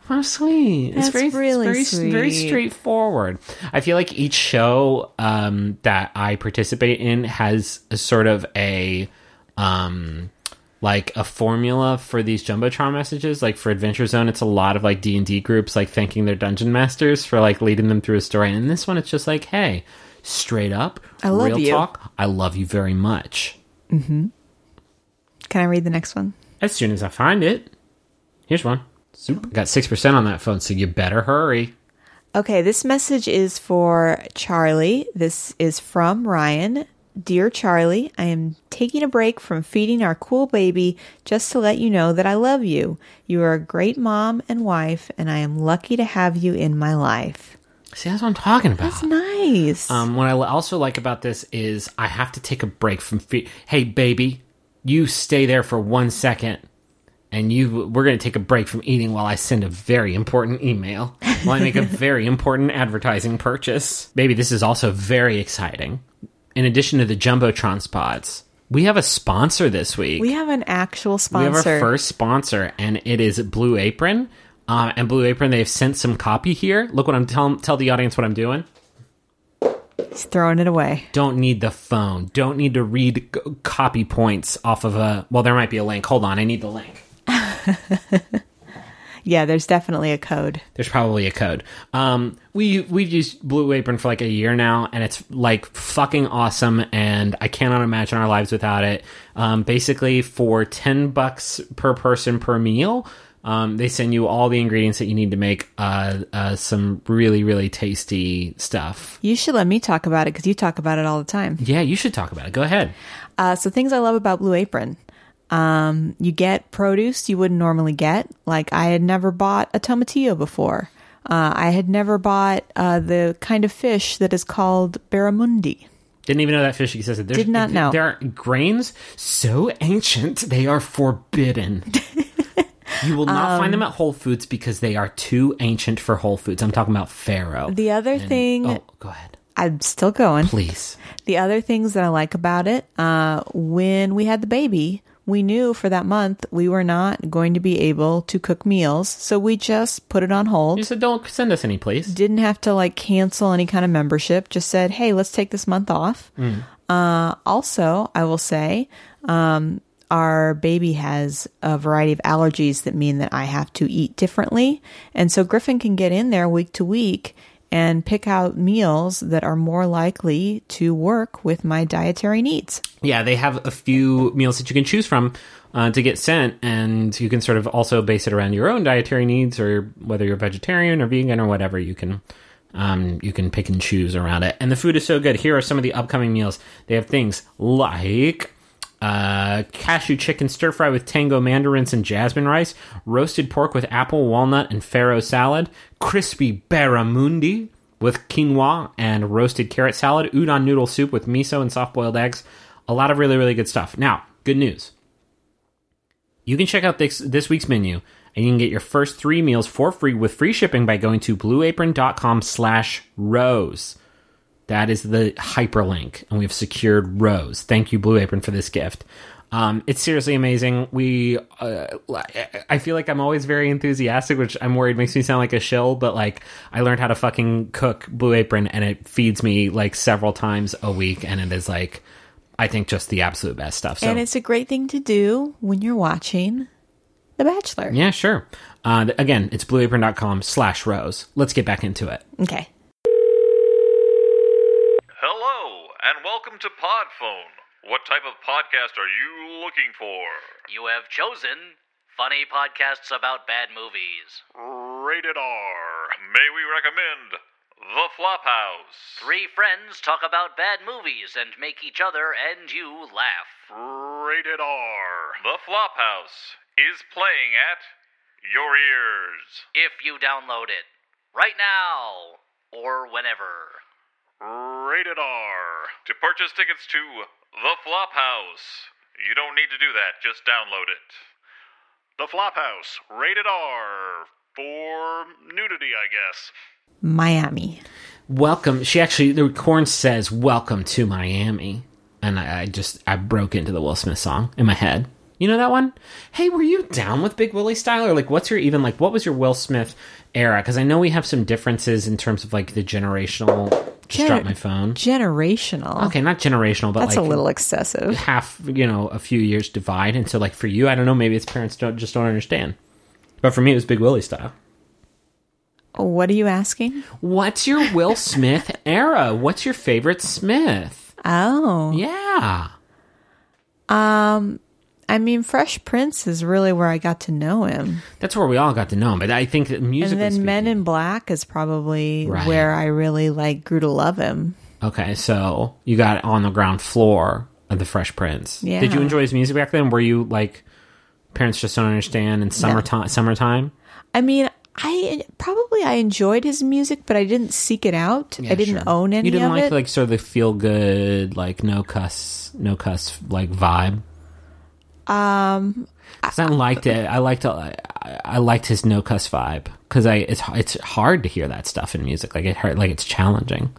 [SPEAKER 4] How sweet.
[SPEAKER 3] That's
[SPEAKER 4] it's very,
[SPEAKER 3] really
[SPEAKER 4] very, very
[SPEAKER 3] sweet.
[SPEAKER 4] straightforward. I feel like each show um, that I participate in has a sort of a um, like a formula for these jumbotron messages. Like for Adventure Zone, it's a lot of like D and D groups like thanking their dungeon masters for like leading them through a story. And in this one, it's just like, hey, straight up,
[SPEAKER 3] I love
[SPEAKER 4] real
[SPEAKER 3] you.
[SPEAKER 4] talk. I love you very much. Mm-hmm.
[SPEAKER 3] Can I read the next one?
[SPEAKER 4] As soon as I find it, here's one. Soup. Got six percent on that phone, so you better hurry.
[SPEAKER 3] Okay, this message is for Charlie. This is from Ryan. Dear Charlie, I am taking a break from feeding our cool baby just to let you know that I love you. You are a great mom and wife, and I am lucky to have you in my life.
[SPEAKER 4] See, that's what I'm talking about.
[SPEAKER 3] That's nice.
[SPEAKER 4] Um, what I also like about this is I have to take a break from. Fe- hey, baby, you stay there for one second, and you we're going to take a break from eating while I send a very important email. While I make a very important advertising purchase. Baby, this is also very exciting. In addition to the jumbotron spots, we have a sponsor this week.
[SPEAKER 3] we have an actual sponsor.
[SPEAKER 4] We have our first sponsor, and it is Blue Apron. Uh, and Blue Apron, they've sent some copy here. Look what I'm telling. Tell the audience what I'm doing.
[SPEAKER 3] He's throwing it away.
[SPEAKER 4] don't need the phone. Don't need to read c- copy points off of a. Well, there might be a link. Hold on, I need the link.
[SPEAKER 3] Yeah, there's definitely a code.
[SPEAKER 4] There's probably a code. Um, we we've used Blue Apron for like a year now, and it's like fucking awesome. And I cannot imagine our lives without it. Um, basically, for ten bucks per person per meal, um, they send you all the ingredients that you need to make uh, uh, some really really tasty stuff.
[SPEAKER 3] You should let me talk about it because you talk about it all the time.
[SPEAKER 4] Yeah, you should talk about it. Go ahead.
[SPEAKER 3] Uh, so things I love about Blue Apron. Um, you get produce you wouldn't normally get. Like I had never bought a tomatillo before. Uh, I had never bought uh, the kind of fish that is called barramundi.
[SPEAKER 4] Didn't even know that fish existed. There's,
[SPEAKER 3] Did not know.
[SPEAKER 4] There are grains so ancient they are forbidden. you will not
[SPEAKER 3] Um,
[SPEAKER 4] find them at Whole Foods because they are too ancient for Whole Foods. I'm talking about farro.
[SPEAKER 3] The other thing,
[SPEAKER 4] oh, go ahead,
[SPEAKER 3] I'm still going.
[SPEAKER 4] please.
[SPEAKER 3] The other things that I like about it, uh, when we had the baby, we knew for that month we were not going to be able to cook meals, so we just put it on hold.
[SPEAKER 4] You said don't send us any, please.
[SPEAKER 3] didn't have to like cancel any kind of membership just said hey let's take this month off uh, also i will say um, our baby has a variety of allergies that mean that i have to eat differently and so griffin can get in there week to week and pick out meals that are more likely to work with my dietary needs
[SPEAKER 4] Yeah, they have a few meals that you can choose from uh, to get sent, and you can sort of also base it around your own dietary needs, or whether you're vegetarian or vegan or whatever. You can um, you can pick and choose around it, and the food is so good. Here are some of the upcoming meals. They have things like uh, cashew chicken stir fry with tango mandarins and jasmine rice, roasted pork with apple, walnut, and farro salad, crispy barramundi with quinoa and roasted carrot salad, udon noodle soup with miso and soft boiled eggs. A lot of really, really good stuff. Now, good news. You can check out this, this week's menu and you can get your first three meals for free with free shipping by going to blueapron.com slash rose. That is the hyperlink, and we've secured Rose. Thank you, Blue Apron, for this gift. Um, it's seriously amazing. We, uh, I feel like I'm always very enthusiastic, which I'm worried makes me sound like a shill. But like, I learned how to fucking cook Blue Apron, and it feeds me like several times a week, and it is like, I think just the absolute best stuff. So
[SPEAKER 3] and it's a great thing to do when you're watching the bachelor
[SPEAKER 4] yeah, sure. Uh, again, it's blueapron.com slash rose. Let's get back into it.
[SPEAKER 3] okay
[SPEAKER 5] Hello, and welcome to Podphone. What type of podcast are you looking for?
[SPEAKER 6] You have chosen Funny podcasts about bad movies.
[SPEAKER 5] Rated R. May we recommend The Flophouse?
[SPEAKER 6] Three friends talk about bad movies and make each other and you laugh.
[SPEAKER 5] Rated R. The Flophouse is playing at your ears.
[SPEAKER 6] If you download it. Right now. Or whenever.
[SPEAKER 5] Rated R. To purchase tickets to The Flophouse, you don't need to do that, just download it. The Flophouse, rated R. For nudity, I guess.
[SPEAKER 3] Miami.
[SPEAKER 4] Welcome. She actually, the Corinne says, "Welcome to Miami," and I, I just I broke into the Will Smith song in my head. You know that one? Hey, were you down with Big Willie style, or like, what's your even like? What was your Will Smith era? Because I know we have some differences in terms of like the generational. Just
[SPEAKER 3] Gener-
[SPEAKER 4] dropped my phone.
[SPEAKER 3] Generational.
[SPEAKER 4] Okay, not generational, but
[SPEAKER 3] That's
[SPEAKER 4] like
[SPEAKER 3] a little excessive.
[SPEAKER 4] half, you know, a few years divide. And so, like for you, I don't know, maybe it's parents don't just don't understand. But for me, it was Big Willie style.
[SPEAKER 3] What are you asking?
[SPEAKER 4] What's your Will Smith era? What's your favorite Smith?
[SPEAKER 3] Oh.
[SPEAKER 4] Yeah.
[SPEAKER 3] Um, I mean, Fresh Prince is really where I got to know him.
[SPEAKER 4] That's where we all got to know him. But I think that musically
[SPEAKER 3] and then
[SPEAKER 4] speaking-
[SPEAKER 3] Men in Black is probably
[SPEAKER 4] Right.
[SPEAKER 3] where I really like grew to love him.
[SPEAKER 4] Okay, so you got on the ground floor of the Fresh Prince.
[SPEAKER 3] Yeah.
[SPEAKER 4] Did you enjoy his music back then? Were you like parents just don't understand in summertime summertime?
[SPEAKER 3] I mean, I probably I enjoyed his music, but I didn't seek it out. I didn't
[SPEAKER 4] Sure.
[SPEAKER 3] own any
[SPEAKER 4] You didn't like
[SPEAKER 3] it.
[SPEAKER 4] like sort of the feel good, like no cuss, no cuss like vibe. Um, I liked it. I liked I, I liked his no cuss vibe because I it's it's hard to hear that stuff in music. Like it hurt, like it's challenging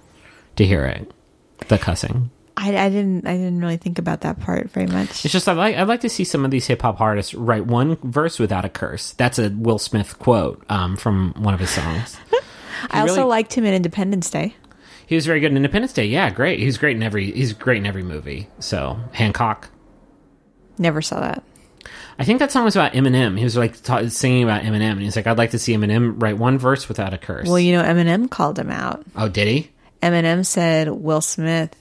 [SPEAKER 4] to hear it, the cussing.
[SPEAKER 3] I, I didn't I didn't really think about that part very much.
[SPEAKER 4] It's just I like I'd like to see some of these hip hop artists write one verse without a curse. That's a Will Smith quote um, from one of his songs.
[SPEAKER 3] I also liked him in Independence Day.
[SPEAKER 4] He was very good in Independence Day. Yeah, great. He's great in every. He's great in every movie. So Hancock.
[SPEAKER 3] Never saw that.
[SPEAKER 4] I think that song was about Eminem. He was like ta singing about Eminem, and he's like, "I'd like to see Eminem write one verse without a curse."
[SPEAKER 3] Well, you know, Eminem called him out.
[SPEAKER 4] oh, did he?
[SPEAKER 3] Eminem said Will Smith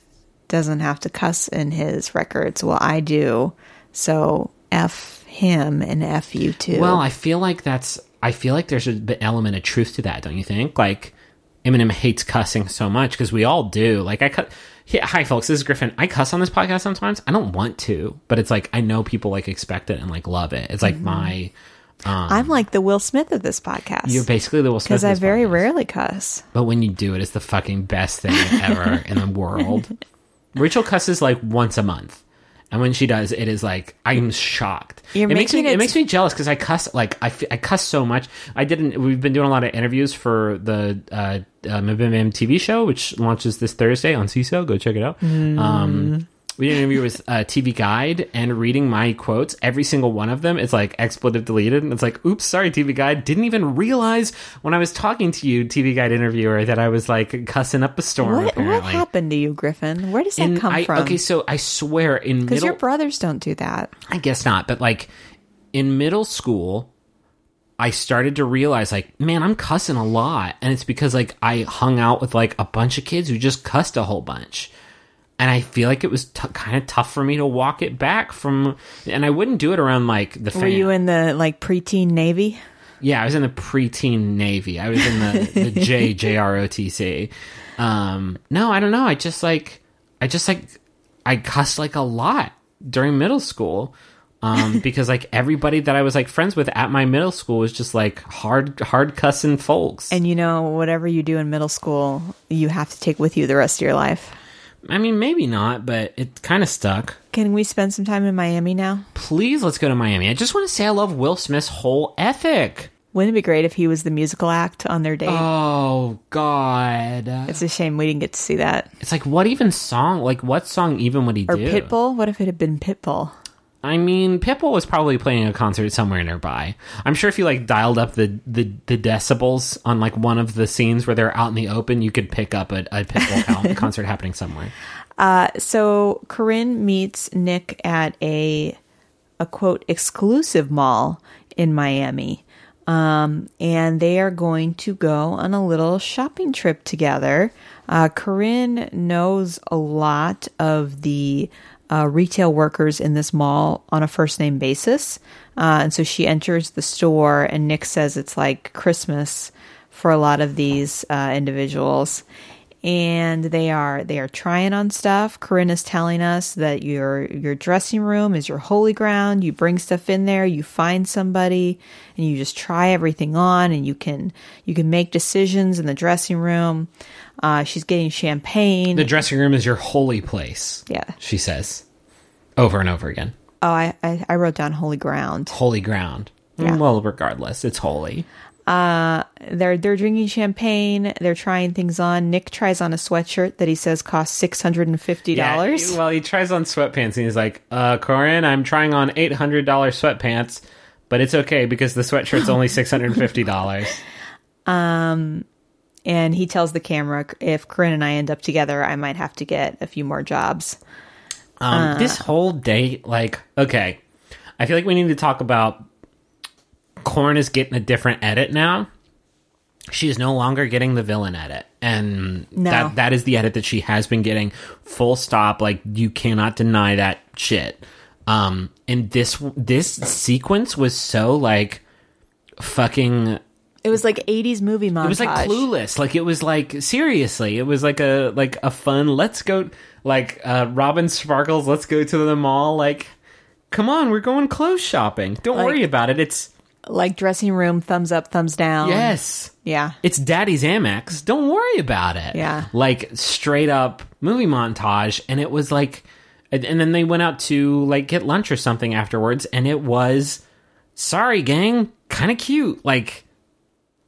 [SPEAKER 3] doesn't have to cuss in his records. Well, I do. So F him and F you too.
[SPEAKER 4] Well, I feel like that's. I feel like there's a bit element of truth to that, don't you think? Like Eminem hates cussing so much because we all do. Like I cut. Yeah, hi, folks. This is Griffin. I cuss on this podcast sometimes. I don't want to, but it's like I know people like expect it and like love it. It's like
[SPEAKER 3] Mm-hmm.
[SPEAKER 4] my.
[SPEAKER 3] I'm like the Will Smith of this podcast.
[SPEAKER 4] You're basically the Will Smith.
[SPEAKER 3] because I very
[SPEAKER 4] podcast.
[SPEAKER 3] rarely cuss.
[SPEAKER 4] But when you do it, it's the fucking best thing ever in the world. Rachel cusses like once a month. And when she does, it is like I'm shocked.
[SPEAKER 3] You're
[SPEAKER 4] it makes me it,
[SPEAKER 3] it-
[SPEAKER 4] makes me jealous because I cuss like I, I cuss so much. I didn't. We've been doing a lot of interviews for the uh, uh, Mabim TV show, which launches this Thursday on Seeso. Go check it out. Um, we did an interview with uh, TV Guide and reading my quotes. Every single one of them is like expletive deleted, and it's like, "Oops, sorry, TV Guide. Didn't even realize when I was talking to you, TV Guide interviewer, that I was like cussing up a storm."
[SPEAKER 3] What, what happened to you, Griffin? Where does that
[SPEAKER 4] In-
[SPEAKER 3] come
[SPEAKER 4] I-
[SPEAKER 3] from?
[SPEAKER 4] Okay, so I swear in
[SPEAKER 3] Because your brothers don't do that.
[SPEAKER 4] I guess not, but like in middle school, I started to realize like, man, I'm cussing a lot, and it's because like I hung out with like a bunch of kids who just cussed a whole bunch. And I feel like it was t- kind of tough for me to walk it back from, and I wouldn't do it around like the.
[SPEAKER 3] Were
[SPEAKER 4] fam-
[SPEAKER 3] you in the like preteen navy?
[SPEAKER 4] Yeah, I was in the preteen navy. I was in the the J J R O T C. Um, no, I don't know. I just like I just like I cussed like a lot during middle school. Um, because like everybody that I was like friends with at my middle school was just like hard hard cussing folks.
[SPEAKER 3] And you know, whatever you do in middle school, you have to take with you the rest of your life.
[SPEAKER 4] I mean, maybe not, but it kind of stuck.
[SPEAKER 3] Can we spend some time in Miami now?
[SPEAKER 4] Please, let's go to Miami. I just want to say I love Will Smith's whole ethic.
[SPEAKER 3] Wouldn't it be great if he was the musical act on their date?
[SPEAKER 4] Oh God,
[SPEAKER 3] it's a shame we didn't get to see that.
[SPEAKER 4] it's like what even song? Like what song even would he
[SPEAKER 3] Or
[SPEAKER 4] do?
[SPEAKER 3] Pitbull? What if it had been Pitbull?
[SPEAKER 4] I mean, Pitbull was probably playing a concert somewhere nearby. I'm sure if you like dialed up the, the, the decibels on like one of the scenes where they're out in the open, you could pick up a, a Pitbull concert happening somewhere.
[SPEAKER 3] So Corinne meets Nick at a a quote exclusive mall in Miami. Um, and they are going to go on a little shopping trip together. Uh, Corinne knows a lot of the uh, retail workers in this mall on a first name basis. Uh, and so she enters the store, and Nick says it's like Christmas for a lot of these uh, individuals. And they are they are trying on stuff. Corinne is telling us that your your dressing room is your holy ground. You bring stuff in there, you find somebody, and you just try everything on, and you can you can make decisions in the dressing room. Uh, she's getting champagne.
[SPEAKER 4] The dressing room is your holy place.
[SPEAKER 3] Yeah.
[SPEAKER 4] She says over and over again.
[SPEAKER 3] Oh, I, I, I wrote down holy ground.
[SPEAKER 4] Holy ground.
[SPEAKER 3] Yeah.
[SPEAKER 4] Well, regardless, it's holy.
[SPEAKER 3] Uh, they're they're drinking champagne. They're trying things on. Nick tries on a sweatshirt that he says costs six hundred and fifty dollars.
[SPEAKER 4] well, he tries on sweatpants and he's like, uh, Corinne, I'm trying on $800 sweatpants, but it's okay because the sweatshirt's only $650.
[SPEAKER 3] and he tells the camera, if Corinne and I end up together, I might have to get a few more jobs.
[SPEAKER 4] Um, this whole date, like, okay, I feel like we need to talk about Corinne is getting a different edit now. She is no longer getting the villain edit, and
[SPEAKER 3] No.
[SPEAKER 4] that that is the edit that she has been getting. Full stop. Like you cannot deny that shit. Um, and this this sequence was so like fucking
[SPEAKER 3] It was like eighties movie montage.
[SPEAKER 4] it was like clueless like it was like seriously it was like a like a fun let's go like uh robin sparkles let's go to the mall like come on we're going clothes shopping don't
[SPEAKER 3] Like-
[SPEAKER 4] worry about it it's
[SPEAKER 3] like dressing room, thumbs up, thumbs down.
[SPEAKER 4] yes
[SPEAKER 3] Yeah.
[SPEAKER 4] it's daddy's amex don't worry about it
[SPEAKER 3] Yeah.
[SPEAKER 4] like straight up movie montage and it was like and, and then they went out to like get lunch or something afterwards and it was sorry gang kind of cute like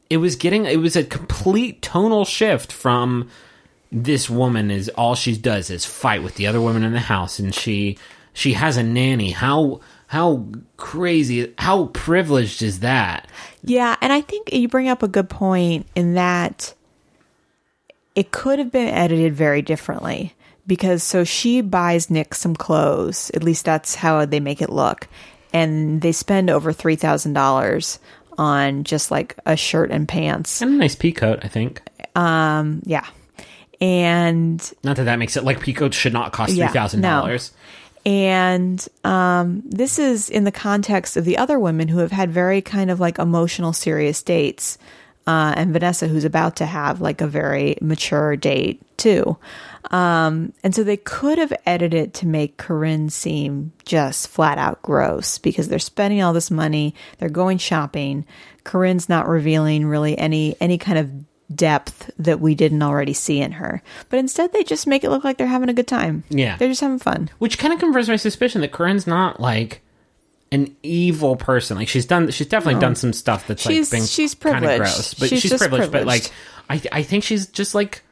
[SPEAKER 4] it was getting it was a complete tonal shift from this woman is all she does is fight with the other women in the house and she she has a nanny. How how crazy how privileged is that?
[SPEAKER 3] Yeah, and I think you bring up a good point in that it could have been edited very differently because so she buys Nick some clothes, at least that's how they make it look, and they spend over $3,000 on just like a shirt and pants.
[SPEAKER 4] and a nice pea coat. i think Um.
[SPEAKER 3] Yeah. And
[SPEAKER 4] not that that makes it like pea peacoats should not cost
[SPEAKER 3] Yeah,
[SPEAKER 4] $3000
[SPEAKER 3] And um, this is in the context of the other women who have had very kind of like emotional, serious dates. Uh, and Vanessa, who's about to have like a very mature date too. Um, and so they could have edited to make Corinne seem just flat out gross because they're spending all this money, they're going shopping. Corinne's not revealing really any any kind of depth that we didn't already see in her. But instead they just make it look like they're having a good time.
[SPEAKER 4] Yeah.
[SPEAKER 3] They're just having fun.
[SPEAKER 4] which kind of confirms my suspicion that Corinne's not like an evil person. Like she's done, she's definitely done some stuff that's
[SPEAKER 3] She's-
[SPEAKER 4] like
[SPEAKER 3] she's
[SPEAKER 4] kind of
[SPEAKER 3] privileged.
[SPEAKER 4] gross. But
[SPEAKER 3] She's
[SPEAKER 4] she's,
[SPEAKER 3] just
[SPEAKER 4] privileged, But like, I I think she's just like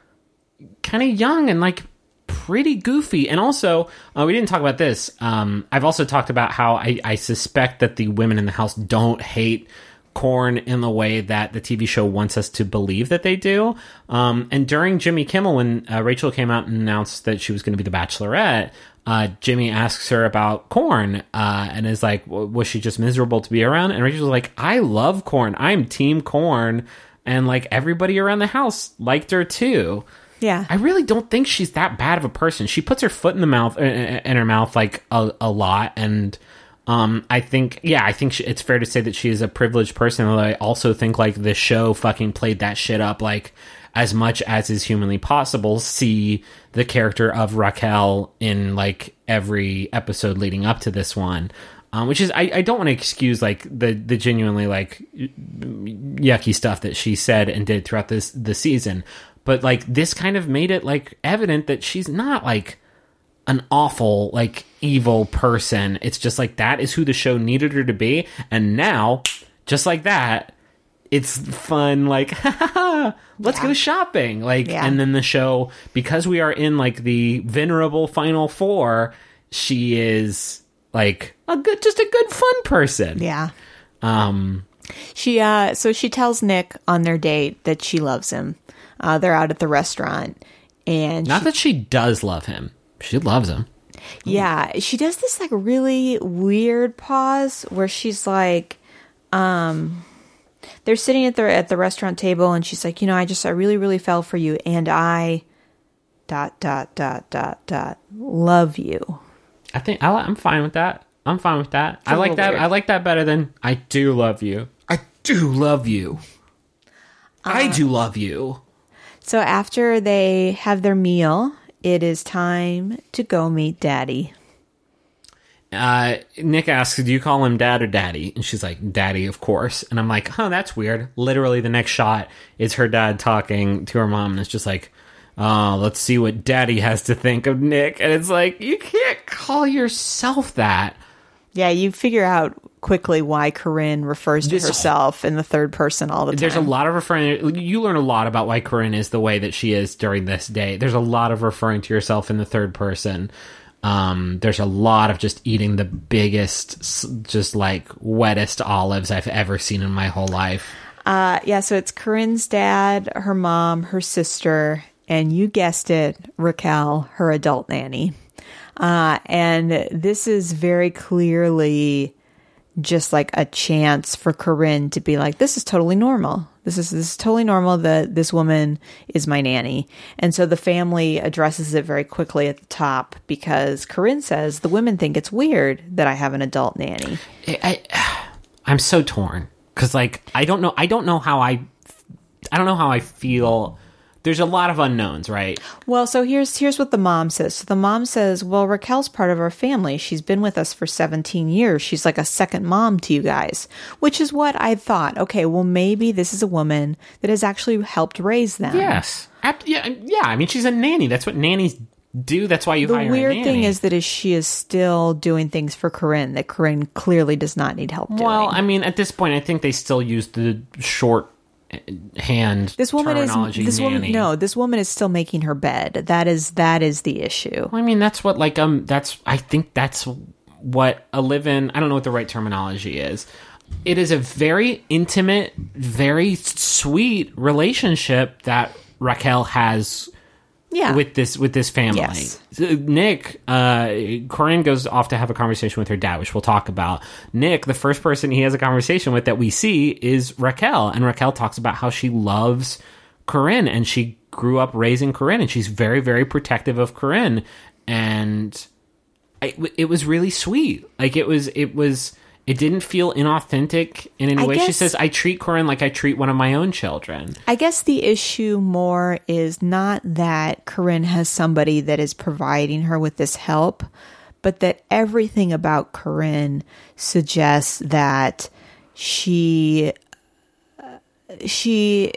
[SPEAKER 4] kind of young and like pretty goofy. And also, uh, we didn't talk about this. Um, I've also talked about how I, I suspect that the women in the house don't hate Corinne in the way that the TV show wants us to believe that they do. Um, and during Jimmy Kimmel, when uh, Rachel came out and announced that she was going to be the Bachelorette, uh, Jimmy asks her about Corinne uh, and is like, was she just miserable to be around? And Rachel's like, I love Corinne. I'm team Corinne. And like everybody around the house liked her too.
[SPEAKER 3] Yeah.
[SPEAKER 4] I really don't think she's that bad of a person. She puts her foot in the mouth uh, in her mouth like a, a lot, and um, I think yeah, I think she, it's fair to say that she is a privileged person. Although I also think like the show fucking played that shit up like as much as is humanly possible. See the character of Raquel in like every episode leading up to this one. Um, which is I, I don't want to excuse like the the genuinely like yucky stuff that she said and did throughout this the season but like this kind of made it like evident that she's not like an awful like evil person it's just like that is who the show needed her to be and now just like that it's fun like let's go shopping like
[SPEAKER 3] Yeah.
[SPEAKER 4] and then the show because we are in like the venerable final four she is like a good just a good fun person
[SPEAKER 3] Yeah.
[SPEAKER 4] um
[SPEAKER 3] She uh so she tells Nick on their date that she loves him. Uh they're out at the restaurant and
[SPEAKER 4] not
[SPEAKER 3] she-
[SPEAKER 4] that she does love him she loves him
[SPEAKER 3] yeah, she does this like really weird pause where she's like um they're sitting at the at the restaurant table and she's like, "You know, I just I really really fell for you and I dot dot dot dot dot love you."
[SPEAKER 4] I think I, i'm fine with that. I'm fine with that. I like that.
[SPEAKER 3] weird.
[SPEAKER 4] I like that better than I do love you. I do love you. I do love you.
[SPEAKER 3] So after they have their meal, it is time to go meet Daddy.
[SPEAKER 4] Uh, Nick asks, "Do you call him dad or daddy?" And she's like, "Daddy, of course." And I'm like, "Oh, that's weird." Literally, the next shot is her dad talking to her mom, and it's just like, "Oh, let's see what Daddy has to think of Nick." And it's like, you can't call yourself that.
[SPEAKER 3] Yeah, you figure out quickly why Corinne refers to
[SPEAKER 4] This-
[SPEAKER 3] herself in the third person all the time.
[SPEAKER 4] There's a lot of referring. You learn a lot about why Corinne is the way that she is during this day. There's a lot of referring to yourself in the third person. Um, there's a lot of just eating the biggest, just like wettest olives I've ever seen in my whole life.
[SPEAKER 3] Uh, yeah, so it's Corinne's dad, her mom, her sister, and you guessed it, Raquel, her adult nanny. Uh, and this is very clearly just like a chance for Corinne to be like, this is totally normal. This is this is totally normal that this woman is my nanny. And so the family addresses it very quickly at the top because Corinne says the women think it's weird that I have an adult nanny.
[SPEAKER 4] I, I I'm so torn because like I don't know I don't know how I I don't know how I feel. There's a lot of unknowns, right?
[SPEAKER 3] Well, so here's here's what the mom says. So the mom says, "Well, Raquel's part of our family. She's been with us for 17 years. She's like a second mom to you guys." Which is what I thought. Okay, well maybe this is a woman that has actually helped raise them.
[SPEAKER 4] Yes. Yeah, yeah. I mean, she's a nanny. That's what nannies do. That's why you
[SPEAKER 3] The
[SPEAKER 4] hire a
[SPEAKER 3] weird thing is that is she is still doing things for Corinne that Corinne clearly does not need help doing.
[SPEAKER 4] Well, I mean, at this point, I think they still use the short hand.
[SPEAKER 3] this woman is
[SPEAKER 4] terminology
[SPEAKER 3] this woman no, this woman is still making her bed. That is that is the issue.
[SPEAKER 4] I mean, that's what like um. That's I think that's what a live-in. I don't know what the right terminology is. It is a very intimate, very sweet relationship that Raquel has
[SPEAKER 3] Yeah.
[SPEAKER 4] with this with this family.
[SPEAKER 3] Yes.
[SPEAKER 4] Nick, uh, Corinne goes off to have a conversation with her dad, which we'll talk about. Nick, the first person he has a conversation with that we see is Raquel, and Raquel talks about how she loves Corinne and she grew up raising Corinne, and she's very very protective of Corinne, and I, it was really sweet. Like it was it was. It didn't feel inauthentic in any
[SPEAKER 3] I
[SPEAKER 4] way. She says, "I treat Corinne like I treat one of my own children."
[SPEAKER 3] I guess the issue more is not that Corinne has somebody that is providing her with this help, but that everything about Corinne suggests that she uh, she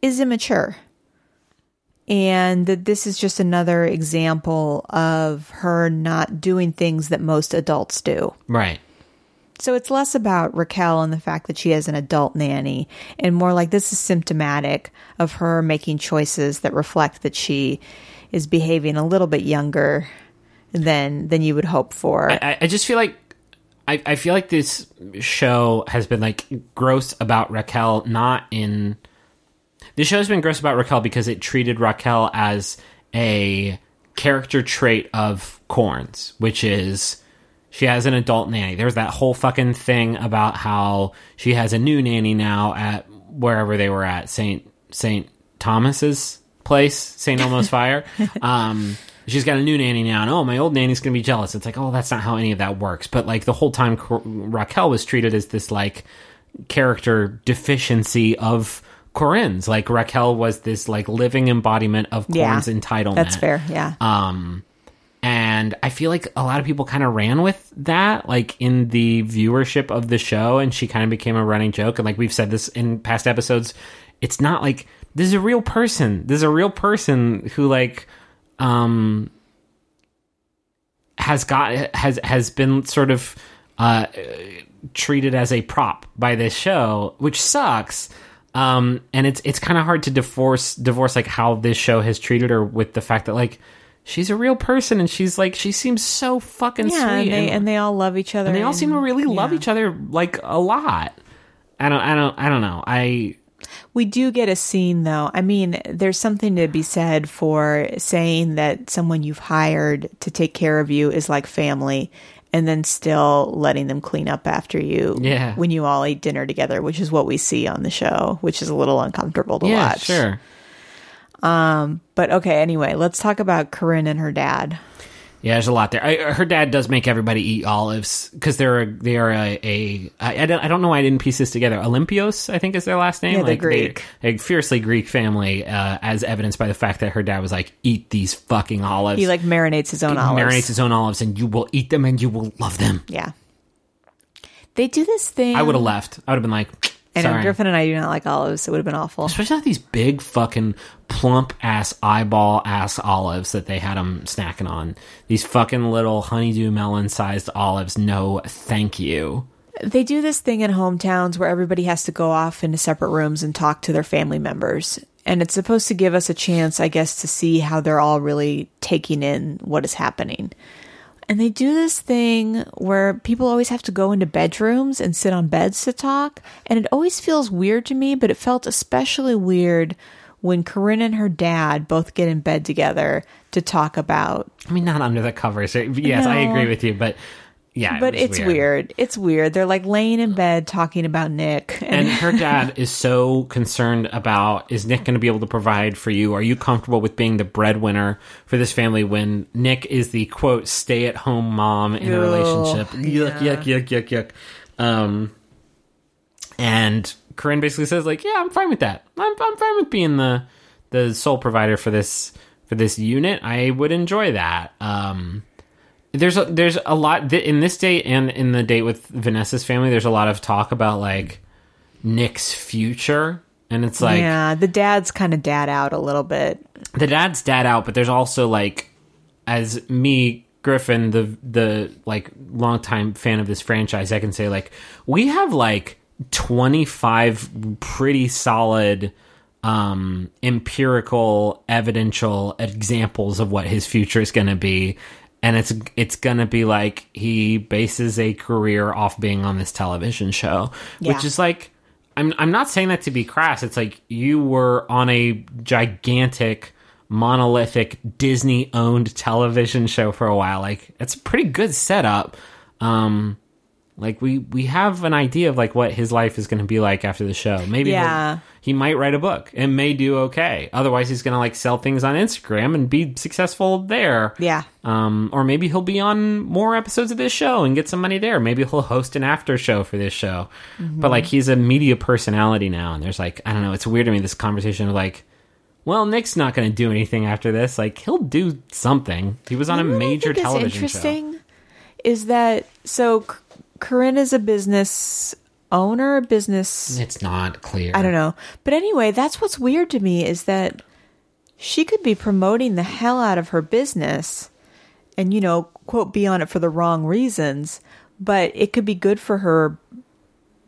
[SPEAKER 3] is immature. And that this is just another example of her not doing things that most adults do.
[SPEAKER 4] Right.
[SPEAKER 3] So it's less about Raquel and the fact that she has an adult nanny and more like this is symptomatic of her making choices that reflect that she is behaving a little bit younger than than you would hope for.
[SPEAKER 4] I, I just feel like I, I feel like this show has been like gross about Raquel, not in this show has been gross about Raquel because it treated Raquel as a character trait of Corinne's, which is she has an adult nanny. There's that whole fucking thing about how she has a new nanny now at wherever they were at Saint Saint Thomas's place, Saint Elmo's Fire. Um, she's got a new nanny now, and oh, my old nanny's gonna be jealous. It's like, oh, that's not how any of that works. But like the whole time, Raquel was treated as this like character deficiency of Corinne's. Like Raquel was this like living embodiment of
[SPEAKER 3] Yeah,
[SPEAKER 4] Corinne's entitlement.
[SPEAKER 3] That's fair. Yeah.
[SPEAKER 4] Um, and I feel like a lot of people kind of ran with that, like in the viewership of the show, and she kind of became a running joke. And like we've said this in past episodes, it's not like this is a real person. This is a real person who like um has got has has been sort of uh treated as a prop by this show, which sucks. Um, and it's it's kind of hard to divorce divorce like how this show has treated her with the fact that like she's a real person and she's like she seems so fucking
[SPEAKER 3] yeah,
[SPEAKER 4] sweet
[SPEAKER 3] and they, and they all love each other.
[SPEAKER 4] and they all seem to really love
[SPEAKER 3] yeah.
[SPEAKER 4] each other like a lot. I don't I don't I don't know. I
[SPEAKER 3] We do get a scene though. I mean, there's something to be said for saying that someone you've hired to take care of you is like family and then still letting them clean up after you
[SPEAKER 4] Yeah.
[SPEAKER 3] when you all eat dinner together, which is what we see on the show, which is a little uncomfortable to
[SPEAKER 4] yeah,
[SPEAKER 3] watch.
[SPEAKER 4] sure.
[SPEAKER 3] But okay, anyway, let's talk about Corinne and her dad.
[SPEAKER 4] Yeah, there's a lot there. I, her dad does make everybody eat olives because they're they are a, a I, I don't I don't know why I didn't piece this together. Olympios, I think is their last name.
[SPEAKER 3] Yeah,
[SPEAKER 4] Like, they-
[SPEAKER 3] Greek.
[SPEAKER 4] a fiercely Greek family, uh, as evidenced by the fact that her dad was like, "Eat these fucking olives."
[SPEAKER 3] He like marinates his own olives.
[SPEAKER 4] marinates his own olives, and you will eat them, and you will love them.
[SPEAKER 3] Yeah. They do this thing.
[SPEAKER 4] I would have left. I would have been like,
[SPEAKER 3] I know
[SPEAKER 4] "Sorry."
[SPEAKER 3] Griffin and I do not like olives. It would have been awful.
[SPEAKER 4] Especially not these big fucking plump ass eyeball ass olives that they had them snacking on. These fucking little honeydew melon sized olives. No, thank you.
[SPEAKER 3] They do this thing in hometowns where everybody has to go off into separate rooms and talk to their family members. And it's supposed to give us a chance, I guess, to see how they're all really taking in what is happening. And they do this thing where people always have to go into bedrooms and sit on beds to talk. And it always feels weird to me, but it felt especially weird when Corinne and her dad both get in bed together to talk about
[SPEAKER 4] I mean, not under the covers. Yes, I agree with you, but yeah,
[SPEAKER 3] but
[SPEAKER 4] was
[SPEAKER 3] it's weird. It's weird. They're like laying in bed talking about Nick.
[SPEAKER 4] And her dad is so concerned about is Nick going to be able to provide for you? Are you comfortable with being the breadwinner for this family when Nick is the quote stay at home mom in a relationship? Yuck, yuck, yuck, yuck, yuck. Um, and Corinne basically says like, yeah, I'm fine with that. I'm I'm fine with being the the sole provider for this for this unit. I would enjoy that. Um, there's a there's a lot th- in this date and in the date with Vanessa's family. There's a lot of talk about like Nick's future, and it's like
[SPEAKER 3] yeah, the dad's kind of dad out a little bit.
[SPEAKER 4] the dad's dad out, but there's also like as me Griffin, the the like longtime fan of this franchise, I can say like we have like 25 pretty solid um empirical evidential examples of what his future is going to be and it's it's going to be like he bases a career off being on this television show which is like I'm I'm not saying that to be crass. It's like you were on a gigantic monolithic Disney owned television show for a while. Like it's a pretty good setup. Um like we we have an idea of like what his life is going to be like after the show. Maybe
[SPEAKER 3] Yeah.
[SPEAKER 4] he might write a book and may do okay. Otherwise, he's going to like sell things on Instagram and be successful there.
[SPEAKER 3] Yeah.
[SPEAKER 4] Um, or maybe he'll be on more episodes of this show and get some money there. Maybe he'll host an after show for this show. But like he's a media personality now, and there's like I don't know. It's weird to me this conversation of like. Well, Nick's not going to do anything after this. Like he'll do something. He was on a
[SPEAKER 3] You know I
[SPEAKER 4] major television show.
[SPEAKER 3] interesting is that so Corinne is a business owner, a business
[SPEAKER 4] It's not clear.
[SPEAKER 3] I don't know. But anyway, that's what's weird to me is that she could be promoting the hell out of her business and, you know, quote, be on it for the wrong reasons, but it could be good for her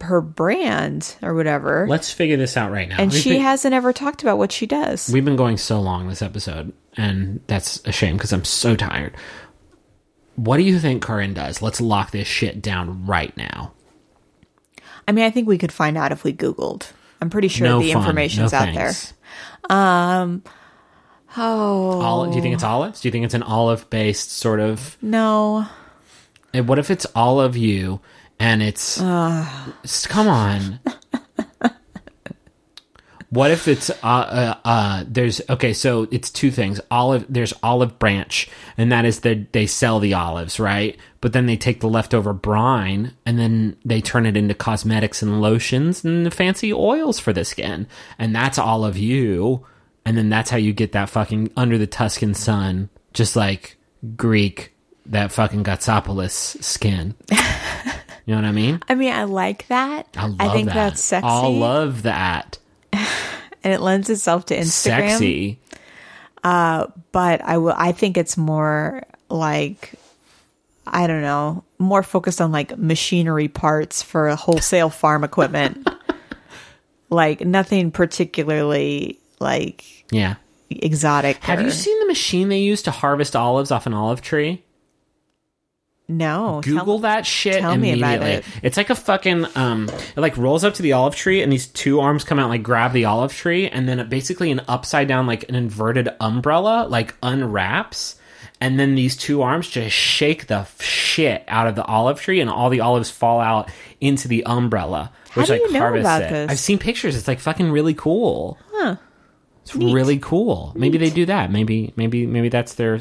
[SPEAKER 3] her brand or whatever.
[SPEAKER 4] Let's figure this out right now.
[SPEAKER 3] and
[SPEAKER 4] We've
[SPEAKER 3] she
[SPEAKER 4] been-
[SPEAKER 3] hasn't ever talked about what she does.
[SPEAKER 4] We've been going so long this episode, and that's a shame because I'm so tired. What do you think Corinne does? Let's lock this shit down right now.
[SPEAKER 3] I mean, I think we could find out if we Googled. I'm pretty sure
[SPEAKER 4] no
[SPEAKER 3] the
[SPEAKER 4] fun.
[SPEAKER 3] information's
[SPEAKER 4] no
[SPEAKER 3] out there.
[SPEAKER 4] Um,
[SPEAKER 3] Oh,
[SPEAKER 4] Olive, do you think it's olives? Do you think it's an olive based sort of?
[SPEAKER 3] no.
[SPEAKER 4] And what if it's all of you and it's? S- come on. What if it's uh, uh uh there's okay so it's two things. Olive there's olive branch and that is that they sell the olives right? But then they take the leftover brine and then they turn it into cosmetics and lotions and fancy oils for the skin. And that's all of you. And then that's how you get that fucking under the Tuscan sun just like Greek that fucking Gatsopolis skin. You know what I mean?
[SPEAKER 3] I mean, I like that.
[SPEAKER 4] I love
[SPEAKER 3] think
[SPEAKER 4] that.
[SPEAKER 3] that's sexy.
[SPEAKER 4] I love that
[SPEAKER 3] and it lends itself to Instagram.
[SPEAKER 4] sexy uh,
[SPEAKER 3] but I will. I think it's more like I don't know, more focused on like machinery parts for wholesale farm equipment. like nothing particularly like
[SPEAKER 4] yeah
[SPEAKER 3] exotic.
[SPEAKER 4] Have you seen the machine they use to harvest olives off an olive tree?
[SPEAKER 3] No, tell-
[SPEAKER 4] Google that shit
[SPEAKER 3] tell me about it.
[SPEAKER 4] It's like a fucking um it like rolls up to the olive tree and these two arms come out like grab the olive tree and then it basically an upside down like an inverted umbrella like unwraps and then these two arms just shake the shit out of the olive tree and all the olives fall out into the umbrella
[SPEAKER 3] How
[SPEAKER 4] which
[SPEAKER 3] do
[SPEAKER 4] like
[SPEAKER 3] you know
[SPEAKER 4] harvests
[SPEAKER 3] about
[SPEAKER 4] it.
[SPEAKER 3] this?
[SPEAKER 4] I've seen pictures. It's like fucking really cool.
[SPEAKER 3] Huh.
[SPEAKER 4] It's really cool. Maybe they do that. Maybe maybe maybe that's their.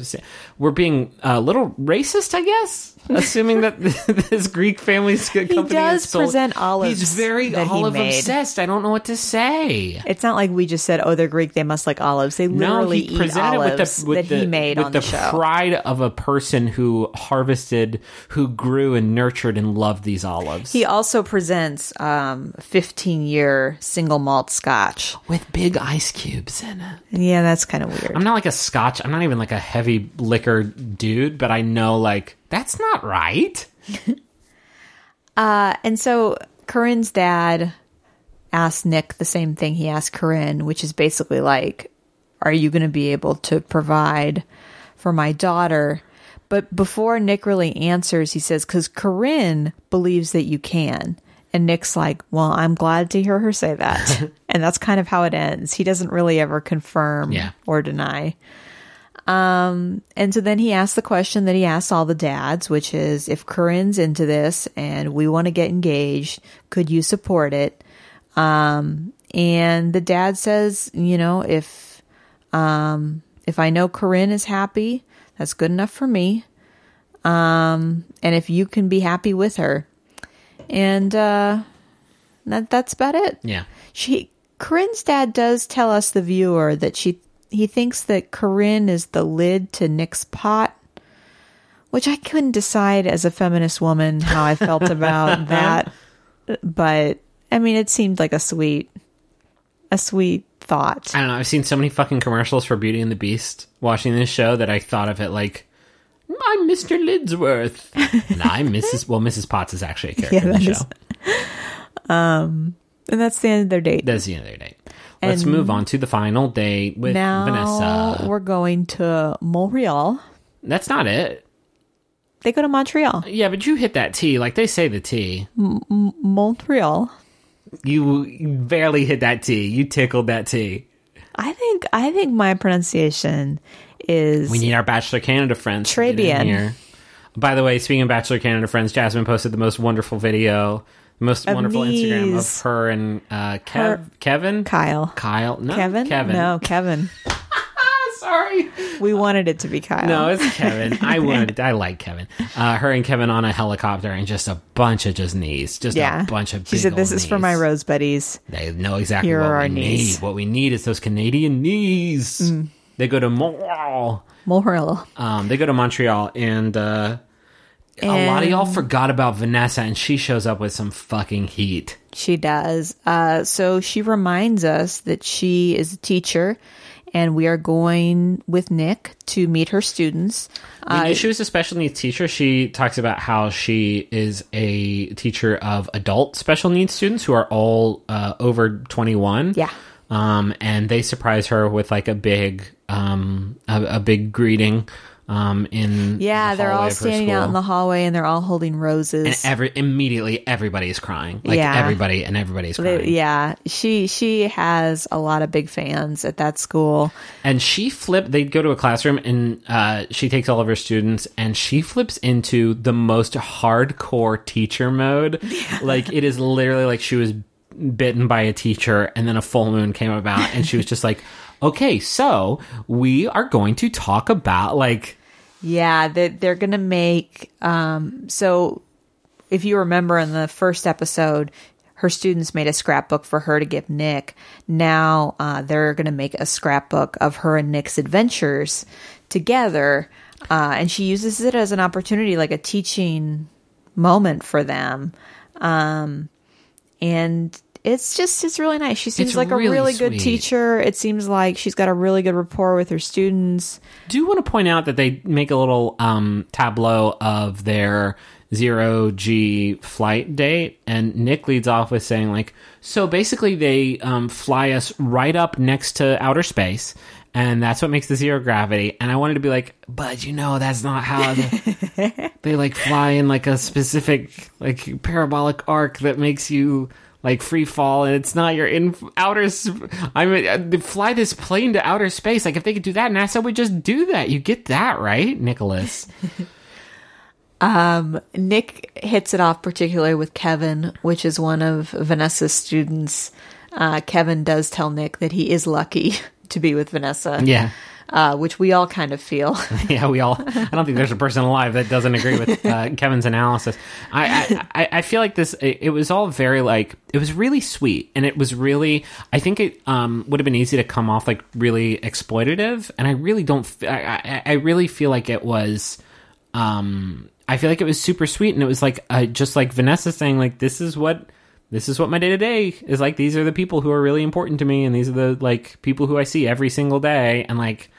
[SPEAKER 4] We're being a little racist, I guess, assuming that this Greek family's company
[SPEAKER 3] does
[SPEAKER 4] is sold-
[SPEAKER 3] present olives
[SPEAKER 4] He's very
[SPEAKER 3] he
[SPEAKER 4] olive
[SPEAKER 3] made.
[SPEAKER 4] obsessed. I don't know what to say.
[SPEAKER 3] It's not like we just said, "Oh, they're Greek; they must like olives." They
[SPEAKER 4] No,
[SPEAKER 3] literally
[SPEAKER 4] he
[SPEAKER 3] eat
[SPEAKER 4] it
[SPEAKER 3] olives
[SPEAKER 4] with the with
[SPEAKER 3] that
[SPEAKER 4] the,
[SPEAKER 3] he made
[SPEAKER 4] with
[SPEAKER 3] on
[SPEAKER 4] the,
[SPEAKER 3] the, show.
[SPEAKER 4] pride of a person who harvested, who grew and nurtured and loved these olives.
[SPEAKER 3] He also presents um, 15 year single malt scotch.
[SPEAKER 4] with big ice cubes in it.
[SPEAKER 3] Yeah, that's kind of weird.
[SPEAKER 4] I'm not like a scotch. I'm not even like a heavy liquor dude, but I know like that's not right.
[SPEAKER 3] uh, and so Corinne's dad asked Nick the same thing he asked Corinne, which is basically like, Are you going to be able to provide for my daughter? But before Nick really answers, he says, Because Corinne believes that you can. And Nick's like, Well, I'm glad to hear her say that. and that's kind of how it ends. He doesn't really ever confirm
[SPEAKER 4] Yeah.
[SPEAKER 3] or deny. Um, and so then he asks the question that he asks all the dads, which is if Corinne's into this and we want to get engaged, could you support it? Um, and the dad says, you know, if, um, if I know Corinne is happy, that's good enough for me. Um, and if you can be happy with her and, uh, that, that's about it
[SPEAKER 4] Yeah.
[SPEAKER 3] she Corinne's dad does tell us the viewer that she he thinks that Corinne is the lid to Nick's pot, which I couldn't decide as a feminist woman how I felt about that. But I mean, it seemed like a sweet, a sweet thought.
[SPEAKER 4] I don't know. I've seen so many fucking commercials for Beauty and the Beast watching this show that I thought of it like I'm Mr. Lidsworth. and I'm Mrs. Well, Mrs. Potts is actually a character
[SPEAKER 3] Yeah,
[SPEAKER 4] in the show.
[SPEAKER 3] is- um, And that's the end of their date.
[SPEAKER 4] That's the end of their date. Let's move on to the final date with
[SPEAKER 3] now
[SPEAKER 4] Vanessa.
[SPEAKER 3] we're going to Montreal.
[SPEAKER 4] That's not it.
[SPEAKER 3] They go to Montreal.
[SPEAKER 4] Yeah, but you hit that T. Like they say the T.
[SPEAKER 3] Montreal.
[SPEAKER 4] You barely hit that T. You tickled that T.
[SPEAKER 3] I think I think my pronunciation is
[SPEAKER 4] We need our Bachelor Canada friends.
[SPEAKER 3] Trabian.
[SPEAKER 4] here. By the way, speaking of Bachelor Canada friends, Jasmine posted the most wonderful video, most
[SPEAKER 3] Of
[SPEAKER 4] wonderful Instagram of her and uh, Kev,
[SPEAKER 3] Her-
[SPEAKER 4] Kevin,
[SPEAKER 3] Kyle.
[SPEAKER 4] Kyle, no,
[SPEAKER 3] Kevin?
[SPEAKER 4] Kevin.
[SPEAKER 3] No, Kevin.
[SPEAKER 4] sorry,
[SPEAKER 3] We wanted it to be Kyle.
[SPEAKER 4] no, it's Kevin. I wanted, I like Kevin. Uh, her and Kevin on a helicopter and just a bunch of just knees, just
[SPEAKER 3] yeah.
[SPEAKER 4] a bunch of.
[SPEAKER 3] she said, "This is for my
[SPEAKER 4] knees."
[SPEAKER 3] rose buddies."
[SPEAKER 4] They know exactly
[SPEAKER 3] Here
[SPEAKER 4] what we
[SPEAKER 3] knees.
[SPEAKER 4] need. What we need is those Canadian knees.
[SPEAKER 3] Mm.
[SPEAKER 4] They go to Montreal.
[SPEAKER 3] Montreal.
[SPEAKER 4] Um, they go to Montreal, and uh, a lot of y'all forgot about Vanessa, and she shows up with some fucking heat.
[SPEAKER 3] She does. Uh, so she reminds us that she is a teacher, and we are going with Nick to meet her students.
[SPEAKER 4] We
[SPEAKER 3] Uh,
[SPEAKER 4] knew she was a special needs teacher. She talks about how she is a teacher of adult special needs students who are all uh, over 21.
[SPEAKER 3] Yeah.
[SPEAKER 4] Um, and they surprise her with like a big, um, a, a big greeting. Um, in
[SPEAKER 3] yeah,
[SPEAKER 4] the
[SPEAKER 3] they're all standing out in the hallway, and they're all holding roses.
[SPEAKER 4] and every immediately everybody's crying. Like
[SPEAKER 3] Yeah.
[SPEAKER 4] everybody and everybody's
[SPEAKER 3] They-
[SPEAKER 4] crying.
[SPEAKER 3] yeah, she she has a lot of big fans at that school.
[SPEAKER 4] And she flipped. They go to a classroom, and uh, she takes all of her students, and she flips into the most hardcore teacher mode. Like it is literally like she was bitten by a teacher, and then a full moon came about, and she was just like, "Okay, so we are going to talk about like."
[SPEAKER 3] Yeah, they, they're going to make. Um, so, if you remember in the first episode, her students made a scrapbook for her to give Nick. Now uh, they're going to make a scrapbook of her and Nick's adventures together. Uh, and she uses it as an opportunity, like a teaching moment for them. Um, and it's just, it's really nice. She seems
[SPEAKER 4] It's
[SPEAKER 3] like
[SPEAKER 4] really
[SPEAKER 3] a really good teacher. It seems like she's got a really good rapport with her students.
[SPEAKER 4] do want to point out that they make a little um, tableau of their zero G flight date, and Nick leads off with saying like, so basically they um, fly us right up next to outer space. And that's what makes the zero gravity. And I wanted to be like, but you know, that's not how the, they like fly in like a specific like parabolic arc that makes you like free fall and it's not you're in outer i mean uh, fly this plane to outer space like if they could do that nasa would just do that you get that right nicholas um
[SPEAKER 3] Nick hits it off particularly with Kevin, which is one of Vanessa's students. Uh, Kevin does tell Nick that he is lucky to be with Vanessa.
[SPEAKER 4] Yeah.
[SPEAKER 3] Uh, which we all kind of feel.
[SPEAKER 4] yeah, we all. I don't think there's a person alive that doesn't agree with uh, Kevin's analysis. I, I I feel like this. It, it was all very like it was really sweet, and it was really. I think it um, would have been easy to come off like really exploitative, and I really don't. I, I, I really feel like it was. Um, I feel like it was super sweet, and it was like uh, just like Vanessa saying like this is what. This is what my day to day is like. These are the people who are really important to me, and these are the like people who I see every single day. And like,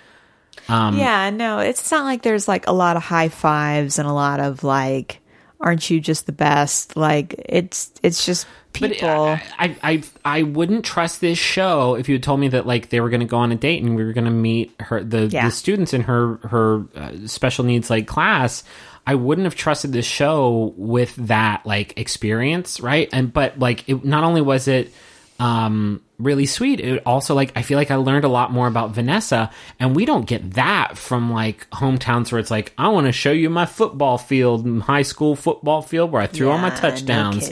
[SPEAKER 4] um,
[SPEAKER 3] yeah, no, it's not like there's like a lot of high fives and a lot of like, aren't you just the best? Like it's it's just
[SPEAKER 4] But
[SPEAKER 3] people.
[SPEAKER 4] I, I, I, I wouldn't trust this show if you had told me that like they were going to go on a date and we were going to meet her the,
[SPEAKER 3] Yeah.
[SPEAKER 4] the students in her her uh, special needs like class. I wouldn't have trusted this show with that like experience, right? And but like it not only was it um really sweet, it also like I feel like I learned a lot more about Vanessa and we don't get that from like hometowns where it's like I want to show you my football field, high school football field where I threw all my
[SPEAKER 3] Yeah, no
[SPEAKER 4] touchdowns.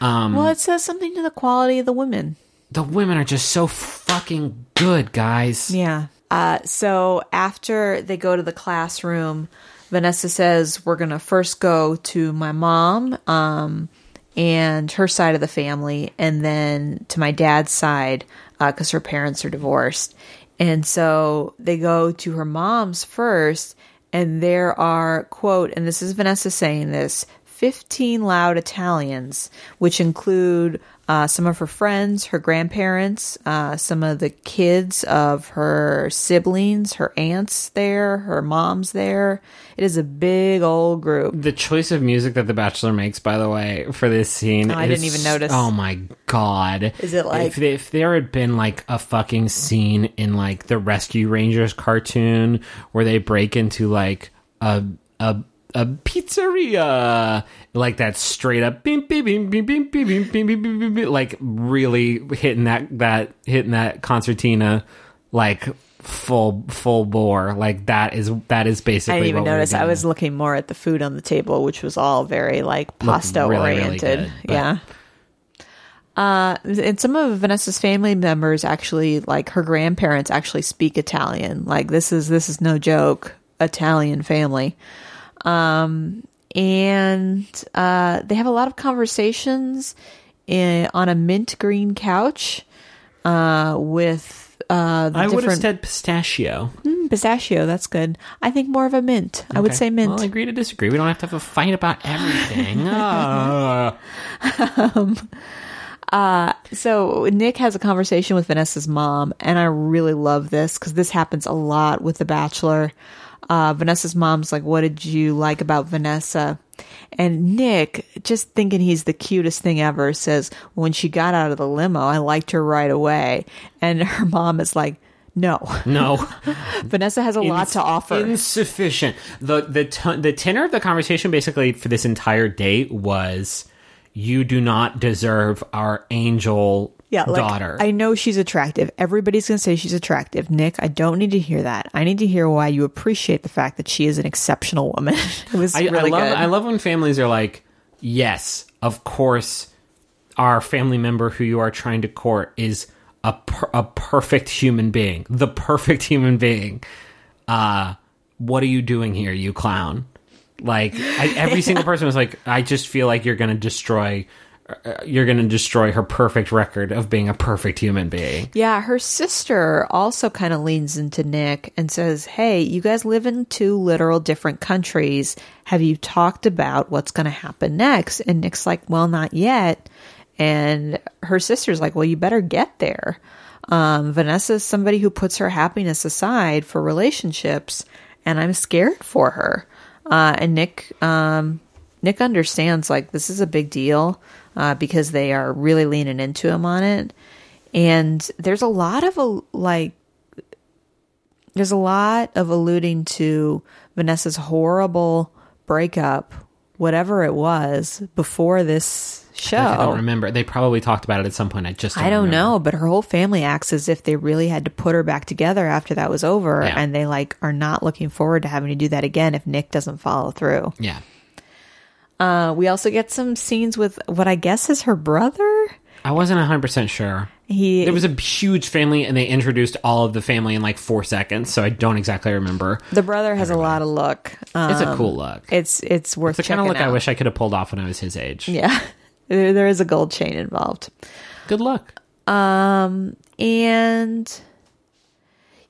[SPEAKER 4] Um,
[SPEAKER 3] well, it says something to the quality of the women.
[SPEAKER 4] the women are just so fucking good, guys.
[SPEAKER 3] Yeah. Uh, so after they go to the classroom, Vanessa says, We're to first go to my mom um, and her side of the family, and then to my dad's side uh, because her parents are divorced. And so they go to her mom's first, and there are, quote, and this is Vanessa saying this 15 loud Italians, which include uh, some of her friends, her grandparents, uh, some of the kids of her siblings, her aunts there, her mom's there. It is a big old group.
[SPEAKER 4] The choice of music that The Bachelor makes, by the way, for this scene,
[SPEAKER 3] Oh, I didn't even notice.
[SPEAKER 4] Oh my god!
[SPEAKER 3] Is it like-
[SPEAKER 4] if, if there had been like a fucking scene in like the Rescue Rangers cartoon where they break into like a a a pizzeria, like that straight up, like really hitting that that hitting that concertina, like full full bore. Like that is that is basically.
[SPEAKER 3] I didn't even notice. I was looking more at the food on the table, which was all very like pasta
[SPEAKER 4] really,
[SPEAKER 3] oriented.
[SPEAKER 4] Really
[SPEAKER 3] yeah. Uh, and some of Vanessa's family members actually, like her grandparents, actually speak Italian. Like this is this is no joke. Italian family. Um, and uh, they have a lot of conversations in, on a mint green couch uh, with uh, the
[SPEAKER 4] I would have said pistachio.
[SPEAKER 3] Mm, pistachio. That's good. I think more of a mint. I would say mint.
[SPEAKER 4] Well, agree to disagree. We don't have to have a fight about everything. Ah.
[SPEAKER 3] So Nick has a conversation with Vanessa's mom, and I really love this because this happens a lot with The Bachelor. Uh, Vanessa's mom's like, "What did you like about Vanessa?" And Nick, just thinking he's the cutest thing ever, says, "When she got out of the limo, I liked her right away." And her mom is like, "No,
[SPEAKER 4] no,
[SPEAKER 3] Vanessa has a lot
[SPEAKER 4] Ins-
[SPEAKER 3] to offer."
[SPEAKER 4] Insufficient. The the t- the tenor of the conversation basically for this entire date was, "You do not deserve our angel
[SPEAKER 3] yeah, like,
[SPEAKER 4] daughter."
[SPEAKER 3] I know she's attractive. Everybody's gonna say she's attractive. Nick, I don't need to hear that. I need to hear why you appreciate the fact that she is an exceptional woman. it was
[SPEAKER 4] I,
[SPEAKER 3] really
[SPEAKER 4] I love
[SPEAKER 3] good.
[SPEAKER 4] I love when families are like, "Yes, of course, our family member who you are trying to court is a per- a perfect human being, the perfect human being." Uh, what are you doing here, you clown? Like I, every single person was like, "I just feel like you're going to destroy." Uh, You're going to destroy her perfect record of being a perfect human being.
[SPEAKER 3] Yeah, her sister also kind of leans into Nick and says, Hey, you guys live in two literal different countries. Have you talked about what's going to happen next? And Nick's like, Well, not yet. And her sister's like, Well, you better get there. Um, Vanessa's somebody who puts her happiness aside for relationships, and I'm scared for her. Uh, and Nick, um, Nick understands like this is a big deal uh, because they are really leaning into him on it, and there's a lot of a like there's a lot of alluding to Vanessa's horrible breakup, whatever it was before this show.
[SPEAKER 4] I don't remember. They probably talked about it at some point. I just don't
[SPEAKER 3] I don't
[SPEAKER 4] remember.
[SPEAKER 3] know, but her whole family acts as if they really had to put her back together after that was over,
[SPEAKER 4] Yeah.
[SPEAKER 3] and they like are not looking forward to having to do that again if Nick doesn't follow through.
[SPEAKER 4] Yeah.
[SPEAKER 3] Uh, we also get some scenes with what I guess is her brother.
[SPEAKER 4] I wasn't 100% sure.
[SPEAKER 3] He
[SPEAKER 4] There was a huge family, and they introduced all of the family in like four seconds. So I don't exactly remember.
[SPEAKER 3] the brother has a lot of look. Um,
[SPEAKER 4] It's a cool look.
[SPEAKER 3] It's it's worth
[SPEAKER 4] It's the kind of look I wish I could have pulled off when I was his age.
[SPEAKER 3] Yeah, there, there is a gold chain involved.
[SPEAKER 4] Good luck.
[SPEAKER 3] Um, and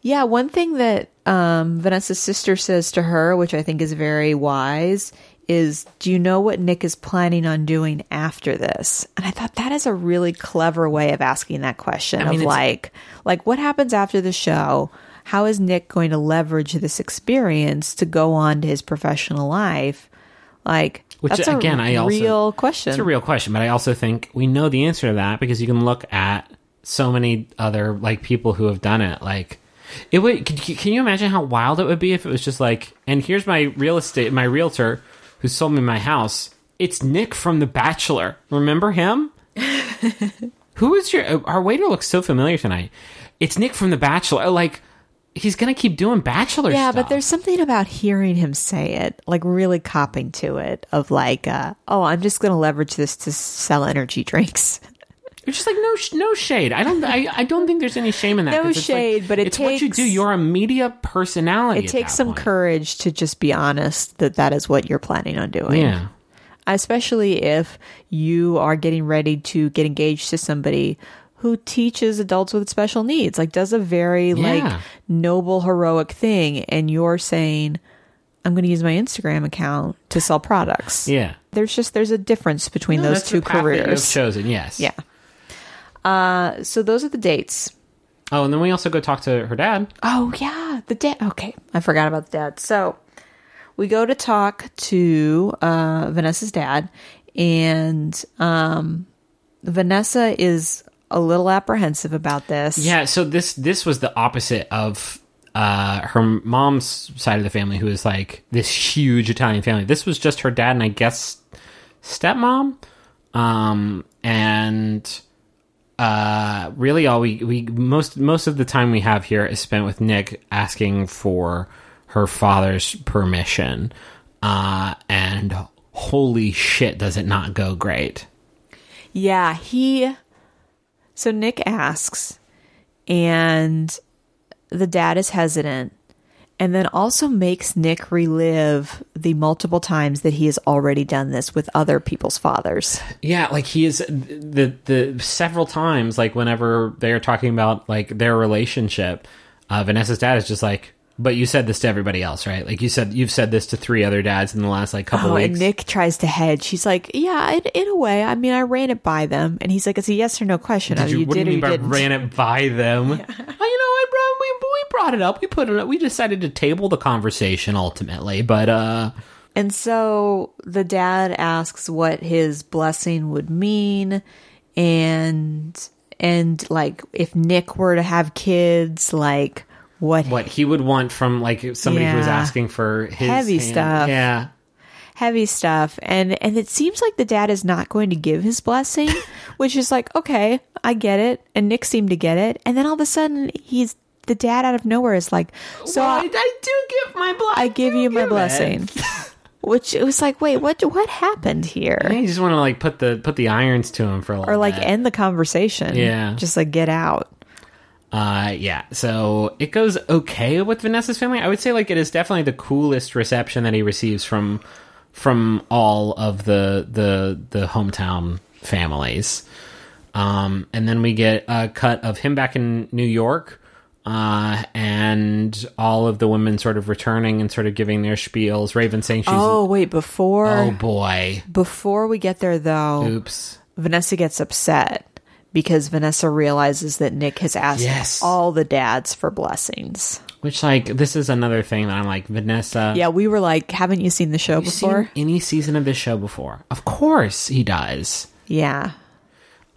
[SPEAKER 3] yeah, one thing that um, Vanessa's sister says to her, which I think is very wise, is Do you know what Nick is planning on doing after this? And I thought that is a really clever way of asking that question
[SPEAKER 4] I mean,
[SPEAKER 3] of like, like what happens after the show? How is Nick going to leverage this experience to go on to his professional life? Like,
[SPEAKER 4] Which
[SPEAKER 3] that's
[SPEAKER 4] again, I also
[SPEAKER 3] real question.
[SPEAKER 4] It's a real question, but I also think we know the answer to that because you can look at so many other like people who have done it. Like it would. Can, can you imagine how wild it would be if it was just like, and here's my real estate, my realtor who sold me my house. It's Nick from The Bachelor. Remember him? who is your? Our waiter looks so familiar tonight. It's Nick from The Bachelor. Like he's gonna keep doing Bachelor.
[SPEAKER 3] Yeah,
[SPEAKER 4] stuff.
[SPEAKER 3] but there's something about hearing him say it, like really copping to it, of like, uh, oh, I'm just going to leverage this to sell energy drinks.
[SPEAKER 4] It's just like no, sh- no shade. I don't, I, I don't think there's any shame in that.
[SPEAKER 3] No shade,
[SPEAKER 4] like,
[SPEAKER 3] but it
[SPEAKER 4] it's what you do. You're a media personality.
[SPEAKER 3] It takes some
[SPEAKER 4] point.
[SPEAKER 3] courage to just be honest that that is what you're planning on doing.
[SPEAKER 4] Yeah,
[SPEAKER 3] Especially if you are getting ready to get engaged to somebody who teaches adults with special needs, like does a very like noble, heroic thing, and you're saying, I'm going to use my Instagram account to sell products.
[SPEAKER 4] yeah.
[SPEAKER 3] There's just there's a difference between
[SPEAKER 4] No,
[SPEAKER 3] those two
[SPEAKER 4] the path that you have
[SPEAKER 3] careers.
[SPEAKER 4] chosen. Yes.
[SPEAKER 3] Yeah. Uh, so those are the dates.
[SPEAKER 4] Oh, and then we also go talk to her dad.
[SPEAKER 3] Oh yeah, the dad. Okay, I forgot about the dad. So we go to talk to uh, Vanessa's dad, and um, Vanessa is a little apprehensive about this.
[SPEAKER 4] Yeah. So this this was the opposite of uh, her mom's side of the family, who is like this huge Italian family. This was just her dad and I guess stepmom, um, and uh, really all we we most most of the time we have here is spent with Nick asking for her father's permission, uh, and holy shit, does it not go great?
[SPEAKER 3] Yeah, he. So Nick asks, and the dad is hesitant, and then also makes Nick relive the multiple times that he has already done this with other people's fathers.
[SPEAKER 4] Yeah, like he is the the several times, like whenever they're talking about like their relationship, uh, Vanessa's dad is just like, "But you said this to everybody else, right? Like you said you've said this to three other dads in the last like couple
[SPEAKER 3] Oh,
[SPEAKER 4] weeks."
[SPEAKER 3] and Nick tries to hedge. She's like, "Yeah, in, in a way. I mean, I ran it by them." And he's like, "It's a yes or no question.
[SPEAKER 4] did you,
[SPEAKER 3] you
[SPEAKER 4] what do
[SPEAKER 3] did
[SPEAKER 4] you
[SPEAKER 3] you didn't."
[SPEAKER 4] ran it by them? Oh, you know, I we we brought it up. We put it. up. We decided to table the conversation ultimately, but uh,
[SPEAKER 3] And so the dad asks what his blessing would mean and and like if Nick were to have kids, like what,
[SPEAKER 4] what he would want from like somebody who was asking for his
[SPEAKER 3] Heavy
[SPEAKER 4] hand.
[SPEAKER 3] stuff.
[SPEAKER 4] Yeah,
[SPEAKER 3] heavy stuff and and it seems like the dad is not going to give his blessing, which is like, okay, I get it. And Nick seemed to get it. And then all of a sudden he's the dad out of nowhere is like, so
[SPEAKER 4] Well,
[SPEAKER 3] I,
[SPEAKER 4] I, I do give my blessing.
[SPEAKER 3] I give you my blessing. Which it was like, wait, what what happened here?
[SPEAKER 4] you just want to like put the put the irons to him for a little
[SPEAKER 3] Or like
[SPEAKER 4] bit.
[SPEAKER 3] end the conversation.
[SPEAKER 4] Yeah.
[SPEAKER 3] Just like get out.
[SPEAKER 4] Uh, yeah. So it goes okay with Vanessa's family. I would say like it is definitely the coolest reception that he receives from from all of the the the hometown families. Um, and then we get a cut of him back in New York. Uh, and all of the women sort of returning and sort of giving their spiels. Raven saying she's
[SPEAKER 3] Oh wait, before
[SPEAKER 4] oh boy,
[SPEAKER 3] before we get there though,
[SPEAKER 4] oops.
[SPEAKER 3] Vanessa gets upset because Vanessa realizes that Nick has asked
[SPEAKER 4] Yes.
[SPEAKER 3] all the dads for blessings.
[SPEAKER 4] Which like this is another thing that I'm like Vanessa.
[SPEAKER 3] Yeah, we were like, haven't you seen the show before?
[SPEAKER 4] seen any season of this show before? Of course he does.
[SPEAKER 3] Yeah.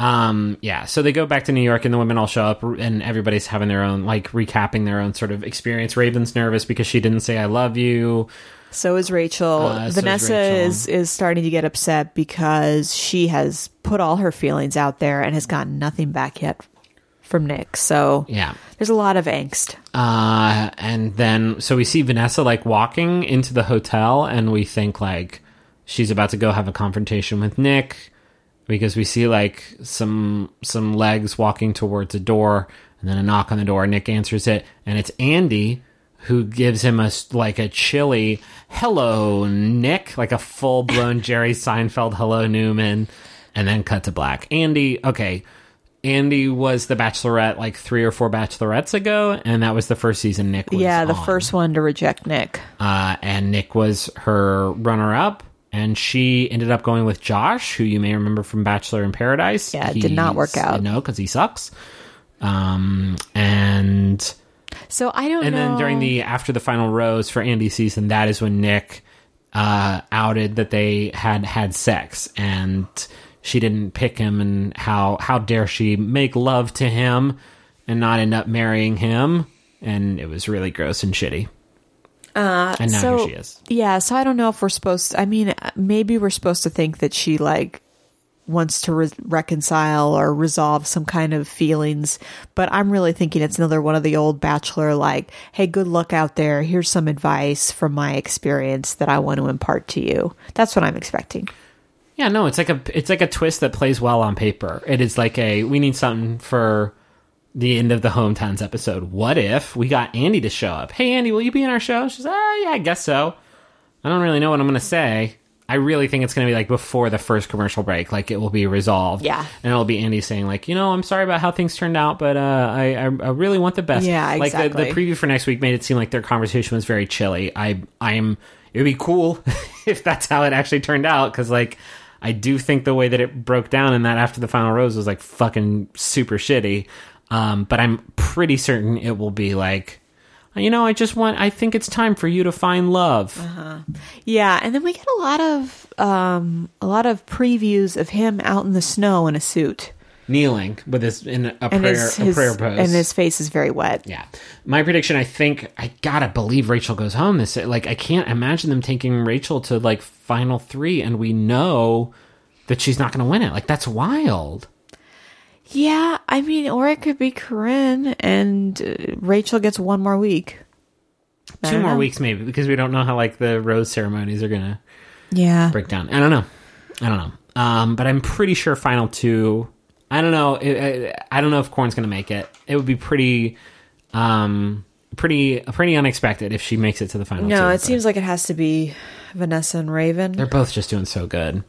[SPEAKER 4] Um, yeah. So they go back to New York, and the women all show up, and everybody's having their own, like, recapping their own sort of experience. Raven's nervous because she didn't say "I love you."
[SPEAKER 3] So is Rachel.
[SPEAKER 4] Uh, so is
[SPEAKER 3] Vanessa
[SPEAKER 4] Rachel.
[SPEAKER 3] is is starting to get upset because she has put all her feelings out there and has gotten nothing back yet from Nick. So
[SPEAKER 4] Yeah.
[SPEAKER 3] there's a lot of angst.
[SPEAKER 4] Uh, and then so we see Vanessa like walking into the hotel, and we think like she's about to go have a confrontation with Nick. Because we see like some some legs walking towards a door and then a knock on the door. Nick answers it and it's Andi who gives him a like a chilly hello Nick like a full blown Jerry Seinfeld hello Newman and then cut to black. Andi, okay. Andi was the bachelorette like 3 or 4 bachelorettes ago and that was the first season Nick was
[SPEAKER 3] yeah, the
[SPEAKER 4] on.
[SPEAKER 3] first one to reject Nick.
[SPEAKER 4] Uh, and Nick was her runner up. And she ended up going with Josh, who you may remember from Bachelor in Paradise.
[SPEAKER 3] Yeah, it did not work out.
[SPEAKER 4] No, because he sucks. Um, and
[SPEAKER 3] So I don't
[SPEAKER 4] and
[SPEAKER 3] know.
[SPEAKER 4] then during the after the final rose for Andi's season, that is when Nick uh, outed that they had had sex, and she didn't pick him. And how how dare she make love to him and not end up marrying him? And it was really gross and shitty. Uh, and now
[SPEAKER 3] so,
[SPEAKER 4] here she is.
[SPEAKER 3] Yeah, so I don't know if we're supposed. I mean, maybe we're supposed to think that she like wants to re- reconcile or resolve some kind of feelings, but I'm really thinking it's another one of the old bachelor like, "Hey, good luck out there. Here's some advice from my experience that I want to impart to you." That's what I'm expecting.
[SPEAKER 4] Yeah, no, it's like a it's like a twist that plays well on paper. It is like a we need something for the end of the hometowns episode. What if we got Andi to show up? Hey Andi, will you be in our show? She's ah yeah, I guess so. I don't really know what I'm gonna say. I really think it's gonna be like before the first commercial break, like it will be resolved.
[SPEAKER 3] Yeah.
[SPEAKER 4] And it'll be Andi saying, like, you know, I'm sorry about how things turned out, but uh I I, I really want the best.
[SPEAKER 3] Yeah,
[SPEAKER 4] Like the, the preview for next week made it seem like their conversation was very chilly. I I am it would be cool if that's how it actually turned out because like I do think the way that it broke down in that after the final rose was like fucking super shitty. Um, but I'm pretty certain it will be like, you know, I just want. I think it's time for you to find love.
[SPEAKER 3] Yeah, and then we get a lot of um a lot of previews of him out in the snow in a suit.
[SPEAKER 4] Kneeling with his in a
[SPEAKER 3] And
[SPEAKER 4] prayer
[SPEAKER 3] his,
[SPEAKER 4] a prayer pose.
[SPEAKER 3] and his face is very wet.
[SPEAKER 4] Yeah. My prediction, I think, I gotta believe Rachel goes home this. Like, I can't imagine them taking Rachel to like final three, and we know that she's not gonna win it. Like, that's wild.
[SPEAKER 3] Yeah, I mean, or it could be Corinne and uh, Rachel gets one more week. I
[SPEAKER 4] Two more
[SPEAKER 3] know.
[SPEAKER 4] weeks, maybe, because we don't know how like the rose ceremonies are gonna
[SPEAKER 3] Yeah.
[SPEAKER 4] break down. I don't know. I don't know. Um, but I'm pretty sure final two. I don't know. It, I, I don't know if Corinne's gonna make it. It would be pretty, um, pretty, pretty unexpected if she makes it to the final.
[SPEAKER 3] No,
[SPEAKER 4] two,
[SPEAKER 3] it
[SPEAKER 4] but-
[SPEAKER 3] seems like it has to be Vanessa and Raven.
[SPEAKER 4] They're both just doing so good.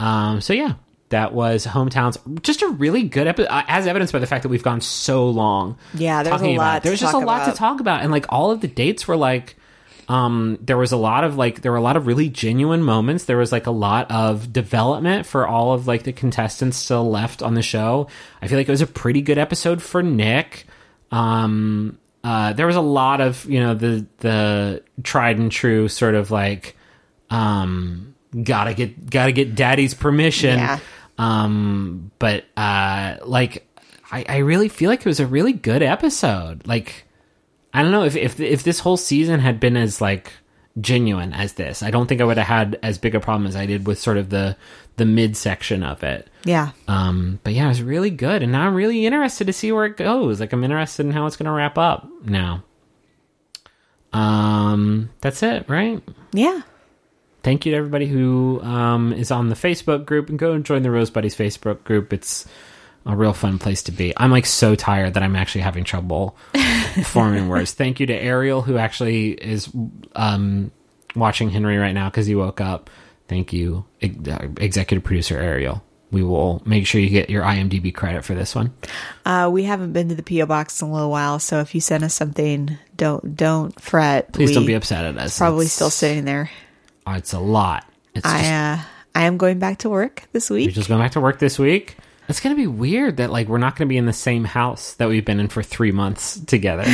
[SPEAKER 4] Um, so yeah, that was hometowns. Just a really good episode, uh, as evidenced by the fact that we've gone so long.
[SPEAKER 3] Yeah, there's a lot.
[SPEAKER 4] There's just a lot
[SPEAKER 3] about.
[SPEAKER 4] to talk about, and like all of the dates were like. Um, there was a lot of like there were a lot of really genuine moments. There was like a lot of development for all of like the contestants still left on the show. I feel like it was a pretty good episode for Nick. Um, uh, there was a lot of you know the the tried and true sort of like um gotta get gotta get daddy's permission
[SPEAKER 3] Yeah.
[SPEAKER 4] Um but uh like I, I really feel like it was a really good episode. Like i don't know if if if this whole season had been as like genuine as this i don't think i would have had as big a problem as i did with sort of the the mid section of it.
[SPEAKER 3] Yeah.
[SPEAKER 4] um but yeah it was really good and now i'm really interested to see where it goes. Like i'm interested in how it's gonna wrap up now. Um that's it right?
[SPEAKER 3] Yeah.
[SPEAKER 4] Thank you to everybody who um, is on the Facebook group and go and join the Rose Buddies Facebook group. It's a real fun place to be. I'm like so tired that I'm actually having trouble forming words. Thank you to Ariel who actually is um, watching Henry right now because he woke up. Thank you, uh, executive producer Ariel. We will make sure you get your IMDb credit for this one.
[SPEAKER 3] Uh, we haven't been to the PO box in a little while, so if you send us something, don't don't fret.
[SPEAKER 4] Please don't be upset at us.
[SPEAKER 3] Probably
[SPEAKER 4] It's-
[SPEAKER 3] still sitting there.
[SPEAKER 4] Oh, It's a lot. It's just,
[SPEAKER 3] I uh, I am going back to work this week.
[SPEAKER 4] You're just going back to work this week. It's going to be weird that like we're not going to be in the same house that we've been in for three months together.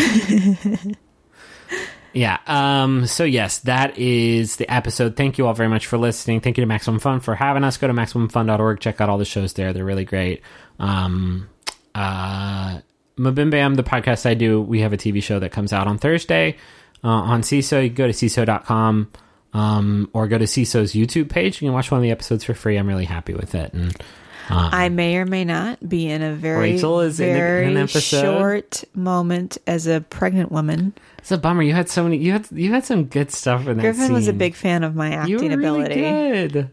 [SPEAKER 4] yeah. Um. So yes, that is the episode. Thank you all very much for listening. Thank you to Maximum Fun for having us. Go to maximumfun.org. Check out all the shows there. They're really great. Um. Uh. MBMBaM, the podcast I do, we have a TV show that comes out on Thursday uh, on Seeso. You go to Seeso.com um, or go to Seeso's YouTube page. You can watch one of the episodes for free. I'm really happy with it. And
[SPEAKER 3] I may or may not be in a very
[SPEAKER 4] Rachel is in a- in
[SPEAKER 3] very
[SPEAKER 4] an
[SPEAKER 3] short moment as a pregnant woman.
[SPEAKER 4] it's a bummer. You had so many. You had you had some good stuff in that.
[SPEAKER 3] Griffin was a big fan of my
[SPEAKER 4] You
[SPEAKER 3] acting
[SPEAKER 4] were really
[SPEAKER 3] ability.
[SPEAKER 4] good.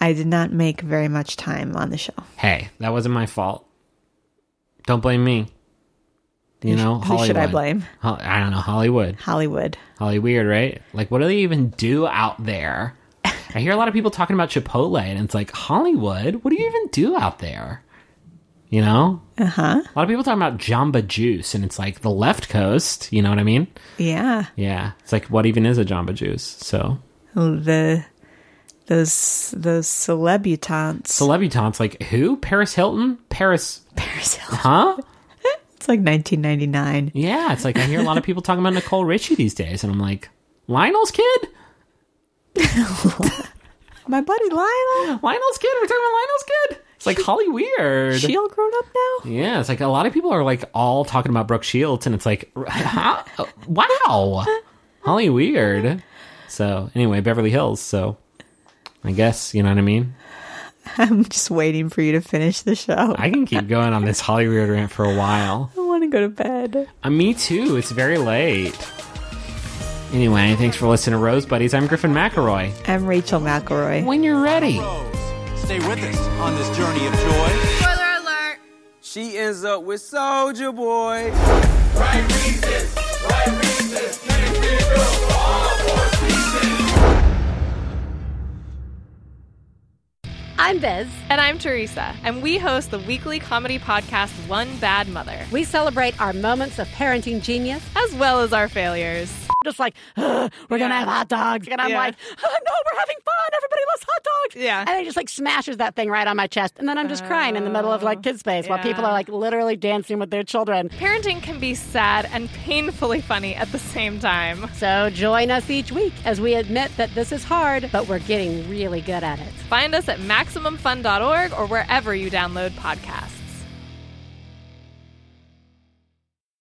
[SPEAKER 3] I did not make very much time on the show.
[SPEAKER 4] Hey, that wasn't my fault. Don't blame me. You know,
[SPEAKER 3] Who should I blame?
[SPEAKER 4] I don't know, Hollywood.
[SPEAKER 3] Hollywood.
[SPEAKER 4] Holly weird, right? Like, what do they even do out there? I hear a lot of people talking about Chipotle, and it's like, Hollywood, what do you even do out there? You know?
[SPEAKER 3] Uh huh.
[SPEAKER 4] A lot of people talking about Jamba Juice, and it's like the left coast. You know what I mean?
[SPEAKER 3] Yeah.
[SPEAKER 4] Yeah. It's like, what even is a Jamba Juice? So,
[SPEAKER 3] The those those celebutants.
[SPEAKER 4] celebutants, like who? Paris Hilton? Paris,
[SPEAKER 3] Paris Hilton.
[SPEAKER 4] huh?
[SPEAKER 3] It's like 1999.
[SPEAKER 4] Yeah. It's like, I hear a lot of people talking about Nicole Richie these days, and I'm like, Lionel's kid?
[SPEAKER 3] My buddy Lionel.
[SPEAKER 4] Lionel's kid? We're talking about Lionel's kid? It's like Holly weird.
[SPEAKER 3] She all grown up now.
[SPEAKER 4] Yeah, it's like a lot of people are like all talking about Brooke Shields, and it's like, huh? wow, Holly weird. So anyway, Beverly Hills. So I guess you know what I mean.
[SPEAKER 3] I'm just waiting for you to finish the show. I,
[SPEAKER 4] I can keep going on this Holly weird rant for a while.
[SPEAKER 3] I want to go to bed.
[SPEAKER 4] Uh, me too. It's very late. Anyway, thanks for listening to Rose Buddies. I'm Griffin McElroy.
[SPEAKER 3] I'm Rachel McElroy.
[SPEAKER 4] When you're ready.
[SPEAKER 7] Stay with us on this journey of joy.
[SPEAKER 2] Spoiler alert!
[SPEAKER 1] She ends up with Soldier Boy.
[SPEAKER 8] I'm Biz.
[SPEAKER 2] And I'm Teresa, and we host the weekly comedy podcast One Bad Mother,
[SPEAKER 8] We celebrate our moments of parenting genius.
[SPEAKER 2] as well as our failures.
[SPEAKER 8] Just like, we're going to have hot dogs. And I'm
[SPEAKER 2] Yeah.
[SPEAKER 8] like, oh, no, we're having fun. Everybody loves hot dogs.
[SPEAKER 2] Yeah.
[SPEAKER 8] And it just like smashes that thing right on my chest. And then I'm just crying in the middle of like kids' space while people are like literally dancing with their children.
[SPEAKER 2] Parenting can be sad and painfully funny at the same time.
[SPEAKER 8] So join us each week as we admit that this is hard, but we're getting really good at it.
[SPEAKER 2] Find us at MaximumFun.org or wherever you download podcasts.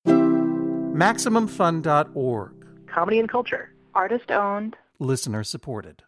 [SPEAKER 9] MaximumFun.org.
[SPEAKER 10] Comedy and culture.
[SPEAKER 11] Artist owned.
[SPEAKER 9] Listener supported.